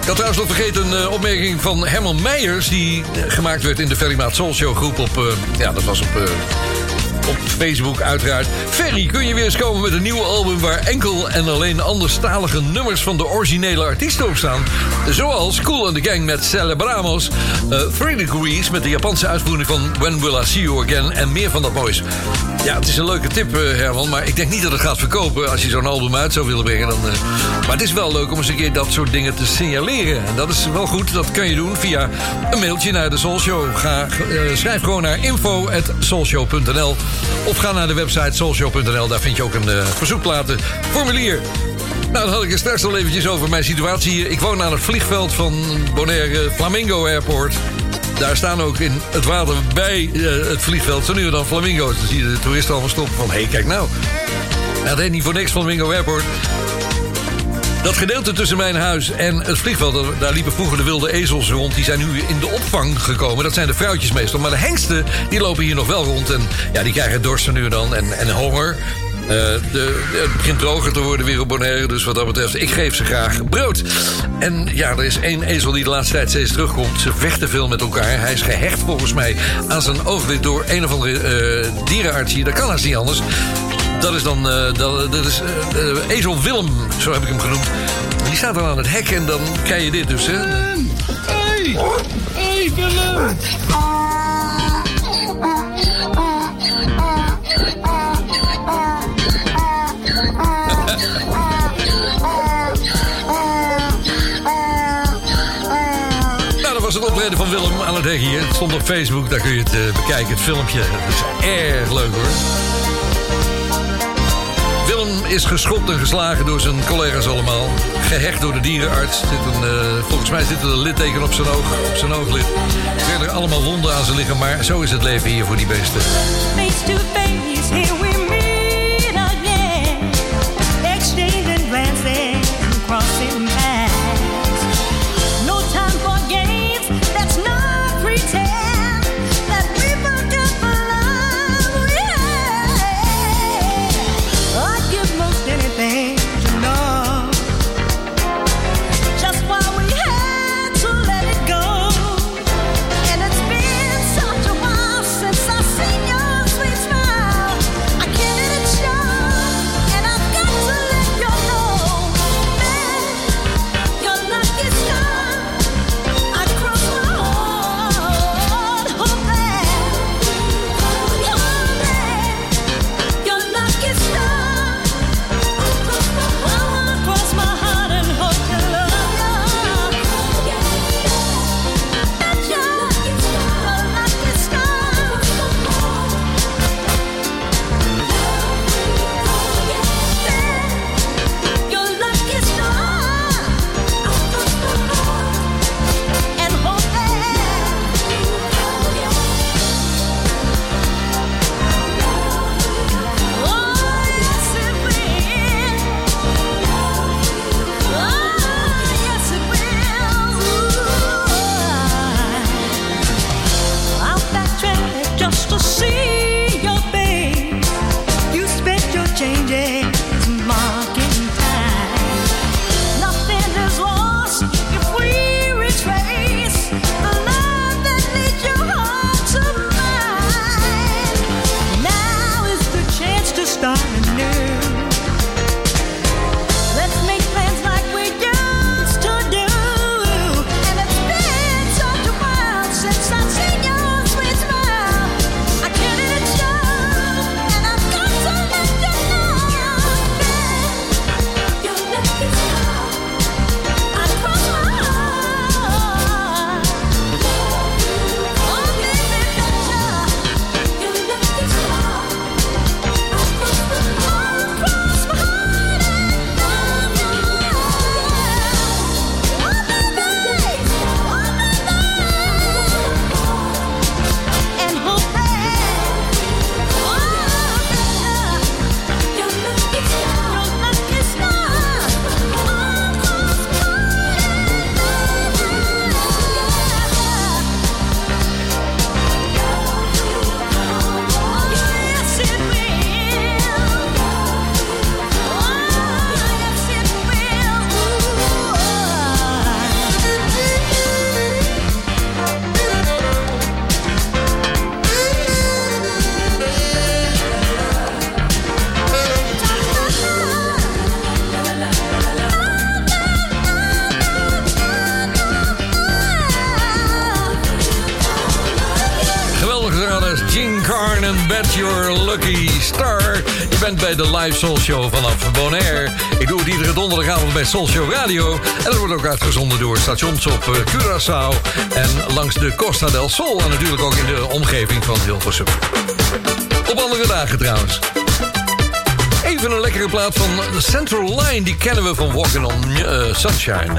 Ik had trouwens nog vergeten een eh, opmerking van Herman Meijers... die eh, gemaakt werd in de Ferry Maat Soul Show groep op... eh, ja, dat was op... op Facebook uiteraard. Ferry, kun je weer eens komen met een nieuw album... waar enkel en alleen anderstalige nummers van de originele artiesten op staan? Zoals Cool and the Gang met Celebramos... Three Degrees met de Japanse uitvoering van When Will I See You Again... en meer van dat moois. Ja, het is een leuke tip, eh, Herman, maar ik denk niet dat het gaat verkopen... als je zo'n album uit zou willen brengen. Dan, eh, Maar het is wel leuk om eens een keer dat soort dingen te signaleren. En dat is wel goed, dat kan je doen via een mailtje naar de Soulshow. Ga, eh, schrijf gewoon naar info.soulshow.nl of ga naar de website soulshow.nl. Daar vind je ook een eh verzoekplatenformulier. Nou, dan had ik het straks al eventjes over mijn situatie hier. Ik woon aan het vliegveld van Bonaire Flamingo Airport. Daar staan ook in het water bij eh, het vliegveld zo nu dan flamingo's. Dan zie je de toeristen allemaal stoppen van... hé, hey, kijk nou. Dat heet niet voor niks Flamingo Airport. Dat gedeelte tussen mijn huis en het vliegveld... daar- liepen vroeger de wilde ezels rond. Die zijn nu in de opvang gekomen. Dat zijn de vrouwtjes meestal. Maar de hengsten, die lopen hier nog wel rond. En ja, die krijgen dorst nu en dan en, en honger. Eh, de, het begint droger te worden weer op Bonaire. Dus wat dat betreft, ik geef ze graag brood. En ja, er is één ezel die de laatste tijd steeds terugkomt. Ze vechten veel met elkaar. Hij is gehecht volgens mij aan zijn ooglid... door een of andere eh, dierenarts hier. Dat kan haast niet anders. Dat is dan, eh, dat, dat is eh, ezel Willem, zo heb ik hem genoemd. Die staat dan aan het hek en dan krijg je dit dus, hè. Hey! Hey, Willem! Optreden van Willem aan het hier. Het stond op Facebook, daar kun je het eh, bekijken, het filmpje. Is erg leuk, hoor. Willem is geschopt en geslagen door zijn collega's allemaal. Gehecht door de dierenarts. Zit een, eh, volgens mij zit er een litteken op zijn, oog, op zijn ooglid. Verder allemaal wonden aan zijn lichaam, maar zo is het leven hier voor die beesten. Soulshow vanaf Bonaire. Ik doe het iedere donderdagavond bij Soulshow Radio. En dat wordt ook uitgezonden door stations op eh, Curaçao... en langs de Costa del Sol en natuurlijk ook in de omgeving van Hilversum. Op andere dagen trouwens. Even een lekkere plaat van Central Line. Die kennen we van Walking on uh, Sunshine.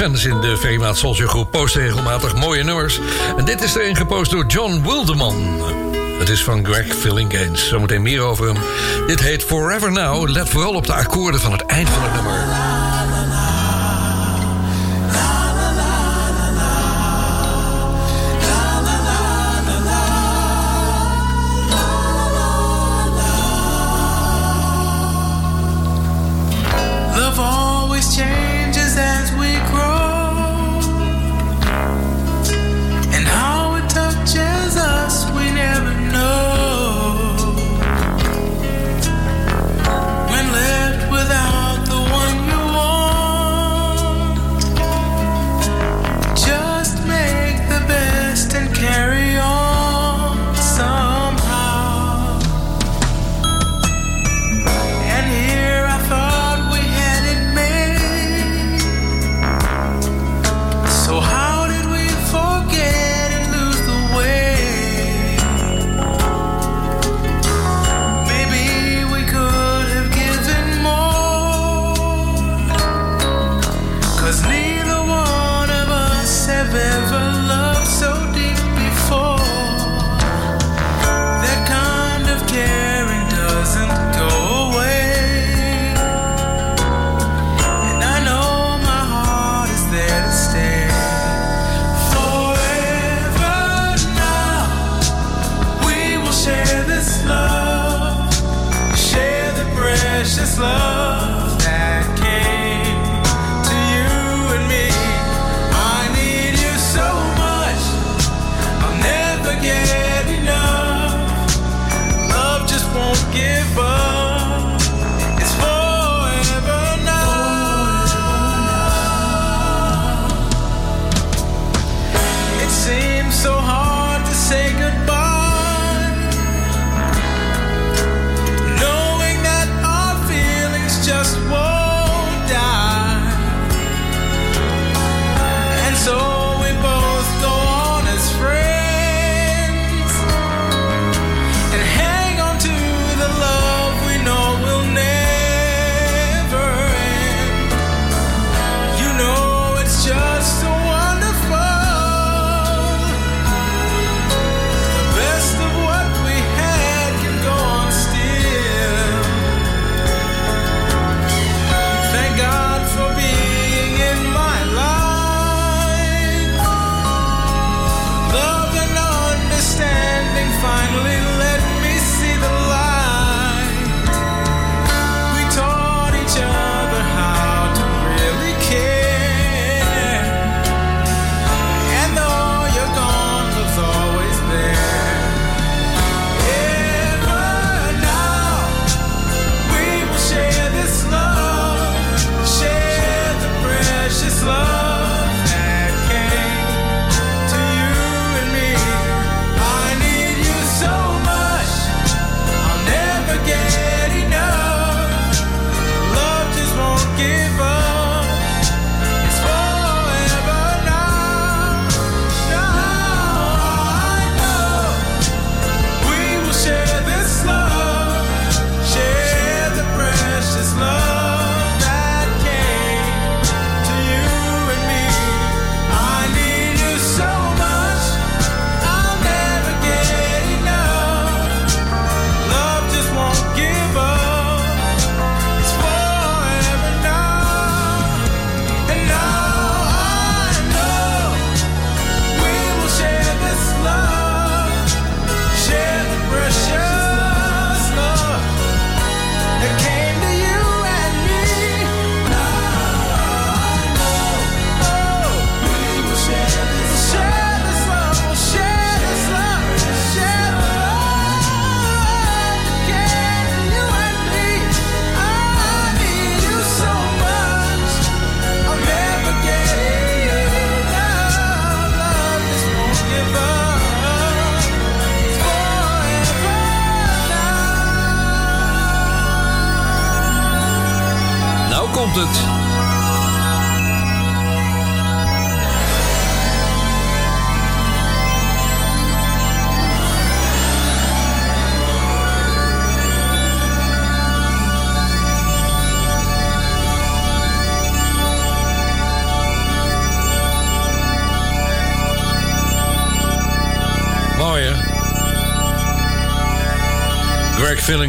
Fans in de Veemaat Soldier groep posten regelmatig mooie nummers. En dit is erin gepost door John Wilderman. Het is van Greg Fillinganes. Zometeen meer over hem. Dit heet Forever Now. Let vooral op de akkoorden van het eind van het nummer.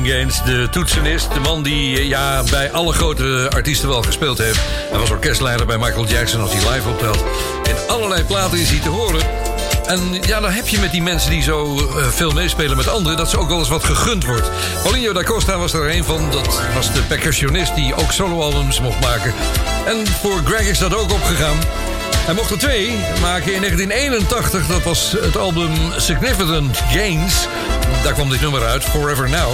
De toetsenist. De man die eh, ja, bij alle grote artiesten wel gespeeld heeft. Hij was orkestleider bij Michael Jackson als hij live optrad. In allerlei platen is hij te horen. En ja, dan heb je met die mensen die zo eh, veel meespelen met anderen... dat ze ook wel eens wat gegund wordt. Paulinho da Costa was er een van. Dat was de percussionist die ook soloalbums mocht maken. En voor Greg is dat ook opgegaan. Hij mocht er twee maken in 1981. Dat was het album Significant Gains. Daar kwam dit nummer uit, Forever Now.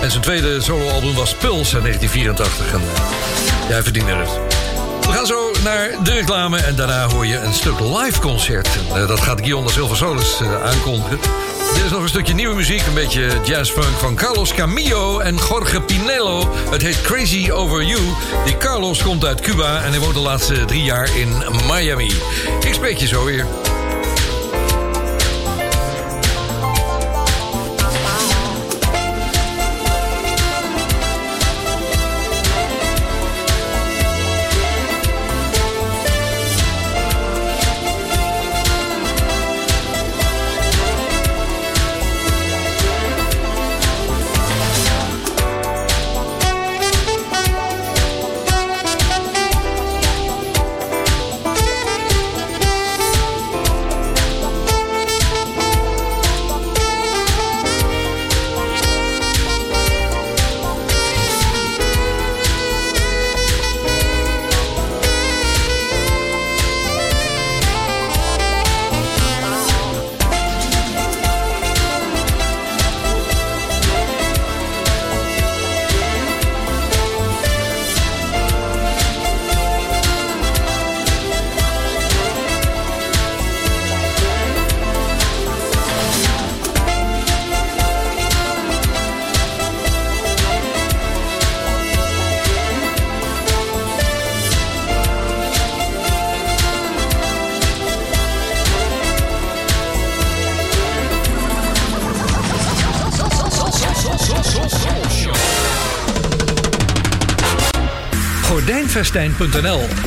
En zijn tweede soloalbum was Pulse in 1984. En uh, jij verdiende het. We gaan zo naar de reclame en daarna hoor je een stuk live concert. En, uh, dat gaat Guillaume Silva Solis uh, aankondigen. Is nog een stukje nieuwe muziek, een beetje jazzfunk van Carlos Camillo en Jorge Pinello. Het heet Crazy Over You. Die Carlos komt uit Cuba en hij woont de laatste drie jaar in Miami. Ik spreek je zo weer.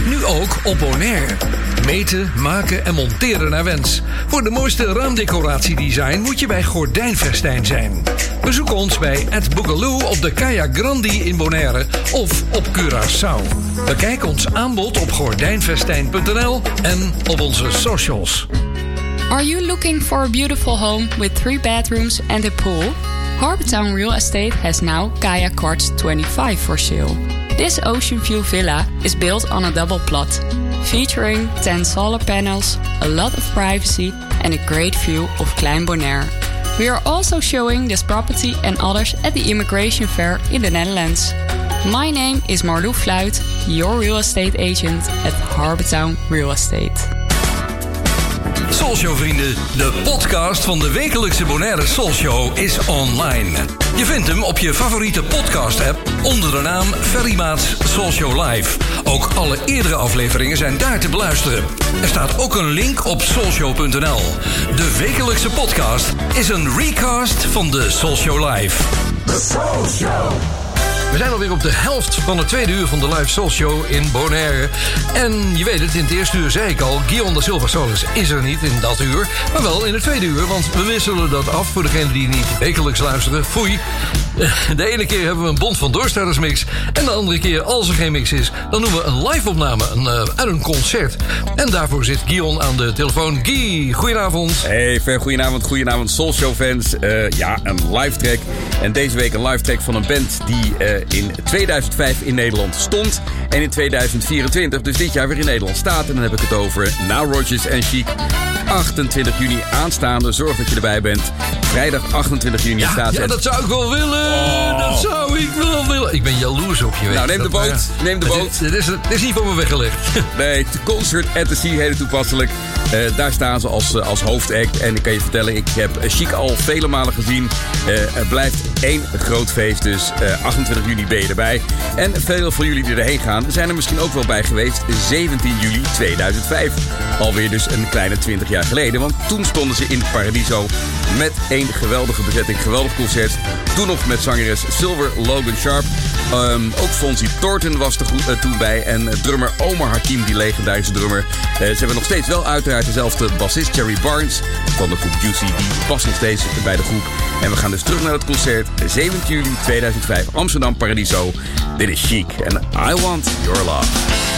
Nu ook op Bonaire. Meten, maken en monteren naar wens. Voor de mooiste raamdecoratiedesign moet je bij Gordijnvestijn zijn. Bezoek ons bij Ed Boogaloo op de Kaya Grandi in Bonaire of op Curaçao. Bekijk ons aanbod op gordijnvestijn.nl en op onze socials. Are you looking for a beautiful home with three bedrooms and a pool? Harbortown Real Estate has now Kaya Quartz 25 for sale. This ocean view villa is built on a double plot, featuring 10 solar panels, a lot of privacy, and a great view of Klein Bonaire. We are also showing this property and others at the Immigration Fair in the Netherlands. My name is Marlou Fluit, your real estate agent at Harbortown Real Estate. Soulshow vrienden, de podcast van de wekelijkse Bonaire Soulshow is online. Je vindt hem op je favoriete podcast app onder de naam Ferrymaats Soulshow Live. Ook alle eerdere afleveringen zijn daar te beluisteren. Er staat ook een link op soulshow.nl. De wekelijkse podcast is een recast van de Soulshow Live. Soul Show. We zijn alweer op de helft van het tweede uur van de Live Soul Show in Bonaire. En je weet het, in het eerste uur zei ik al... Guillaume da Silva Solis is er niet in dat uur, maar wel in het tweede uur. Want we wisselen dat af voor degenen die niet wekelijks luisteren. Foei. <laughs> De ene keer hebben we een bond van doorstarters mix. En de andere keer, als er geen mix is... dan doen we een live opname een, uh, uit een concert. En daarvoor zit Guillaume aan de telefoon. Guy, goedenavond. Hey, Fer, goedenavond, goedenavond Soul Show fans. Uh, ja, een live track. En deze week een live track van een band die... Uh, in 2005 in Nederland stond. En in 2024, dus dit jaar weer in Nederland staat. En dan heb ik het over Now Rogers en Chic. 28 juni aanstaande. Zorg dat je erbij bent. Vrijdag 28 juni ja, staat ja, het. dat zou ik wel willen. Oh. Dat zou ik wel willen. Ik ben jaloers op je. Nou, neem de boot. Maar, neem de boot. Het is, het is niet van me weggelegd. <laughs> nee, Concert at the Sea, hele toepasselijk. Uh, daar staan ze als, uh, als hoofdact. En ik kan je vertellen, ik heb Chic al vele malen gezien. Uh, het blijft één groot feest. Dus eh, 28 juni ben je erbij. En veel van jullie die erheen gaan zijn er misschien ook wel bij geweest. 17 juli 2005. Alweer dus een kleine 20 jaar geleden. Want toen stonden ze in Paradiso met één geweldige bezetting. Geweldig concert. Toen nog met zangeres Silver Logan Sharp. Ehm, ook Fonzie Thornton was er eh, toen bij. En eh, drummer Omar Hakim, die legendarische drummer. Eh, ze hebben nog steeds wel uiteraard dezelfde bassist Jerry Barnes van de groep Juicy. Die past nog steeds bij de groep. En we gaan dus terug naar het concert. 17 juli 2005, Amsterdam Paradiso. Dit is Chic en I Want Your Love.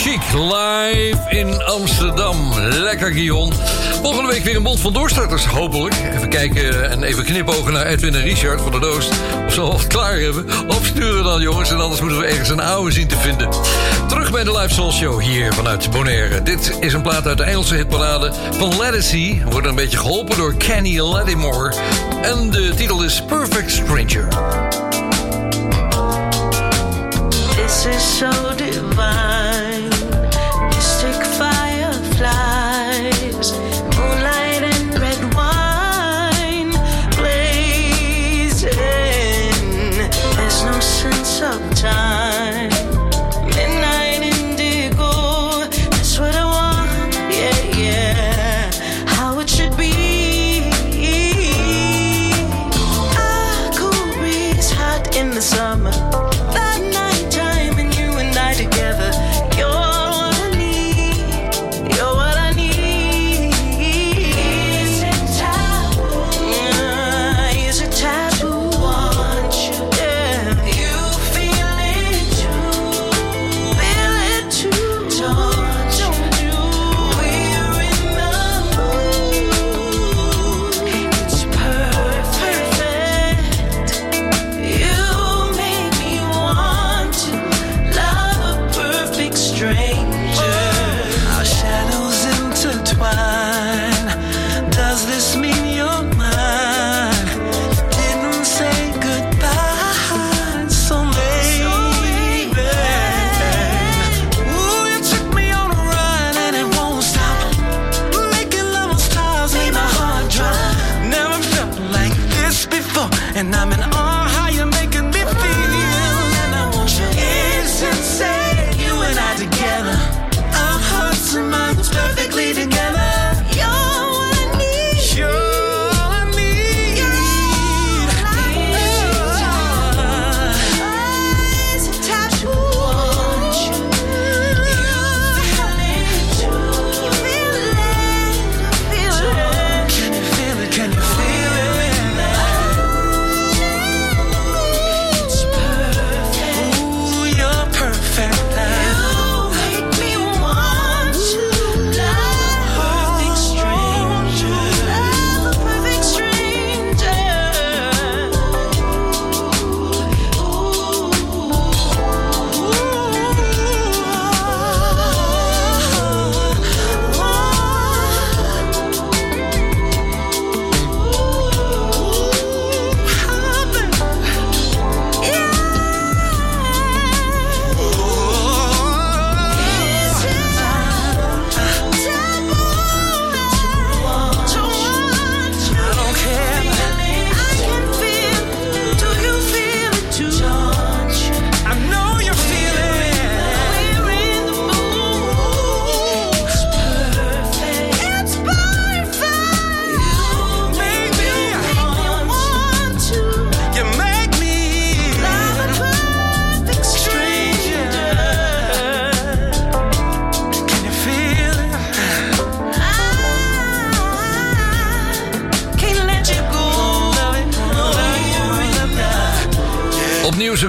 Chic live in Amsterdam. Lekker, Guillaume. Volgende week weer een bond van doorstarters, hopelijk. Even kijken en even knipogen naar Edwin en Richard van de Doos. Of ze al wat klaar hebben. Opsturen dan, jongens. En anders moeten we ergens een oude zien te vinden. Terug bij de Live Soul Show hier vanuit Bonaire. Dit is een plaat uit de Engelse hitparade van Ledisi. Wordt een beetje geholpen door Kenny Lattimore. En de titel is Perfect Stranger. This is so divine.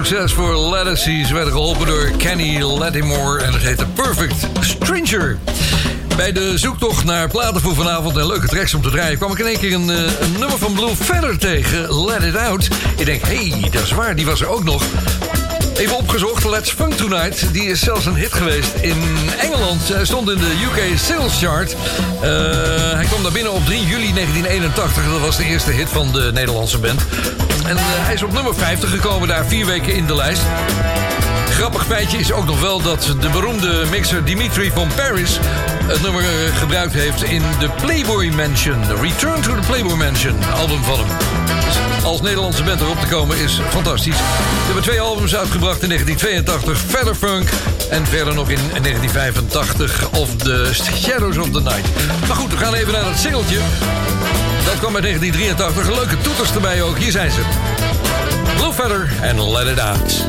Succes voor Ledisi. Ze werden geholpen door Kenny Lattimore en het heette Perfect Stranger. Bij de zoektocht naar platen voor vanavond en leuke tracks om te draaien... kwam ik in één keer een, eh, nummer van Blue Feather tegen, Let It Out. Ik denk, hé, hey, dat is waar, die was er ook nog. Even opgezocht, Let's Funk Tonight. Die is zelfs een hit geweest in Engeland. Hij stond in de UK Sales Chart. Eh, hij kwam daar binnen op 3 juli 1981. Dat was de eerste hit van de Nederlandse band. En eh, hij is op nummer 50 gekomen daar, vier weken in de lijst. Grappig feitje is ook nog wel dat de beroemde mixer Dimitri van Paris het nummer eh, gebruikt heeft in de Playboy Mansion. Return to the Playboy Mansion, album van hem. Als Nederlandse band erop te komen is fantastisch. Ze hebben twee albums uitgebracht in 1982, Feather Funk en verder nog in 1985 of The Shadows of the Night. Maar goed, we gaan even naar dat singeltje. Dat kwam uit 1983, leuke toeters erbij ook. Hier zijn ze. Blue Feather en Let it out,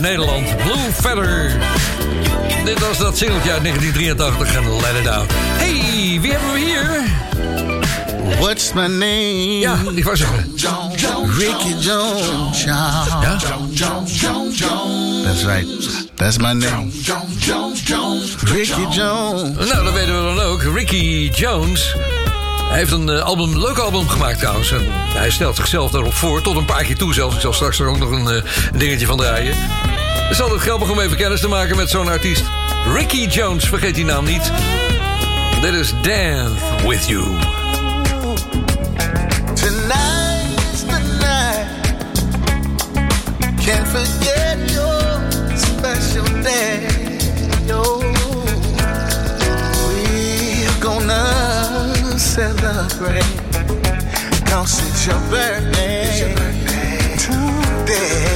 Nederland, Blue Feather. Dit was dat singeltje uit 1983 en Let It Out. Hey, wie hebben we hier? What's my name? Ja, die was er. Ricky Jones. Ja? That's right. That's my name. Ricky Jones. Nou, dat weten we dan ook. Ricky Jones. Hij heeft een, eh, album, leuk album gemaakt trouwens. Hij stelt zichzelf daarop voor, tot een paar keer toe zelfs. Ik zal straks er ook nog een eh, dingetje van draaien is altijd grappig om even kennis te maken met zo'n artiest. Ricky Jones, vergeet die naam niet. Dit is Dance With You. Tonight is the night. Can't forget your special day. Oh, we're gonna celebrate. Cause it's your birthday, it's your birthday today.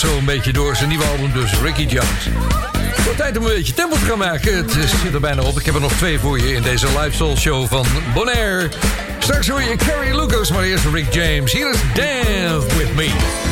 zo een beetje door. Zijn nieuwe album dus, Ricky Jones. Goed tijd om een beetje tempo te gaan maken. Het zit er bijna op. Ik heb er nog twee voor je in deze live soul show van Bonaire. Straks hoor je Carrie Lucas, maar eerst Rick James. Hier is Dance With Me.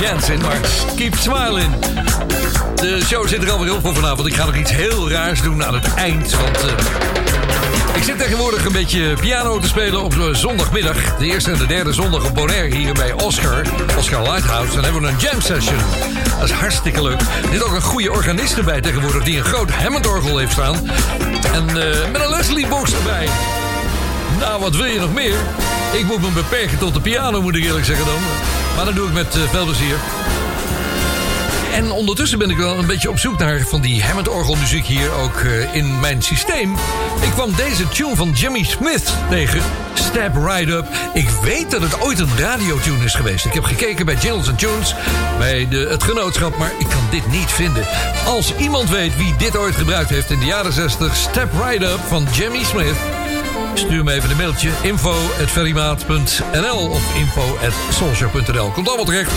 Dancing, maar Keep Smiling. De show zit er alweer op voor vanavond. Ik ga nog iets heel raars doen aan het eind, want... eh, ik zit tegenwoordig een beetje piano te spelen op zondagmiddag. De eerste en de derde zondag op Bonaire hier bij Oscar. Oscar Lighthouse. Dan hebben we een jam session. Dat is hartstikke leuk. Er zit ook een goede organist erbij tegenwoordig... die een groot Hammond-orgel heeft staan. En eh, met een Leslie-box erbij. Nou, wat wil je nog meer? Ik moet me beperken tot de piano, moet ik eerlijk zeggen dan. Maar dat doe ik met eh, veel plezier. En ondertussen ben ik wel een beetje op zoek naar van die Hammond-orgelmuziek hier ook eh, in mijn systeem. Ik kwam deze tune van Jimmy Smith tegen, Step Right Up. Ik weet dat het ooit een radiotune is geweest. Ik heb gekeken bij Jingles and Tunes, bij de, het genootschap, maar ik kan dit niet vinden. Als iemand weet wie dit ooit gebruikt heeft in de jaren 60, Step Right Up van Jimmy Smith... Stuur me even een mailtje. info.ferrymaat.nl of info.soulshow.nl. Komt allemaal terecht.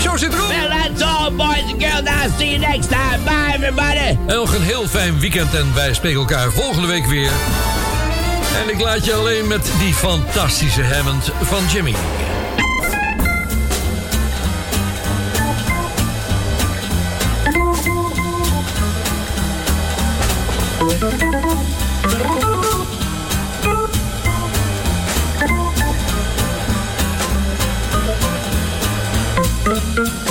Show zit erop. Well, that's all, boys and girls. I'll see you next time. Bye, everybody. En nog een heel fijn weekend en wij spreken elkaar volgende week weer. En ik laat je alleen met die fantastische Hammond van Jimmy. thank you.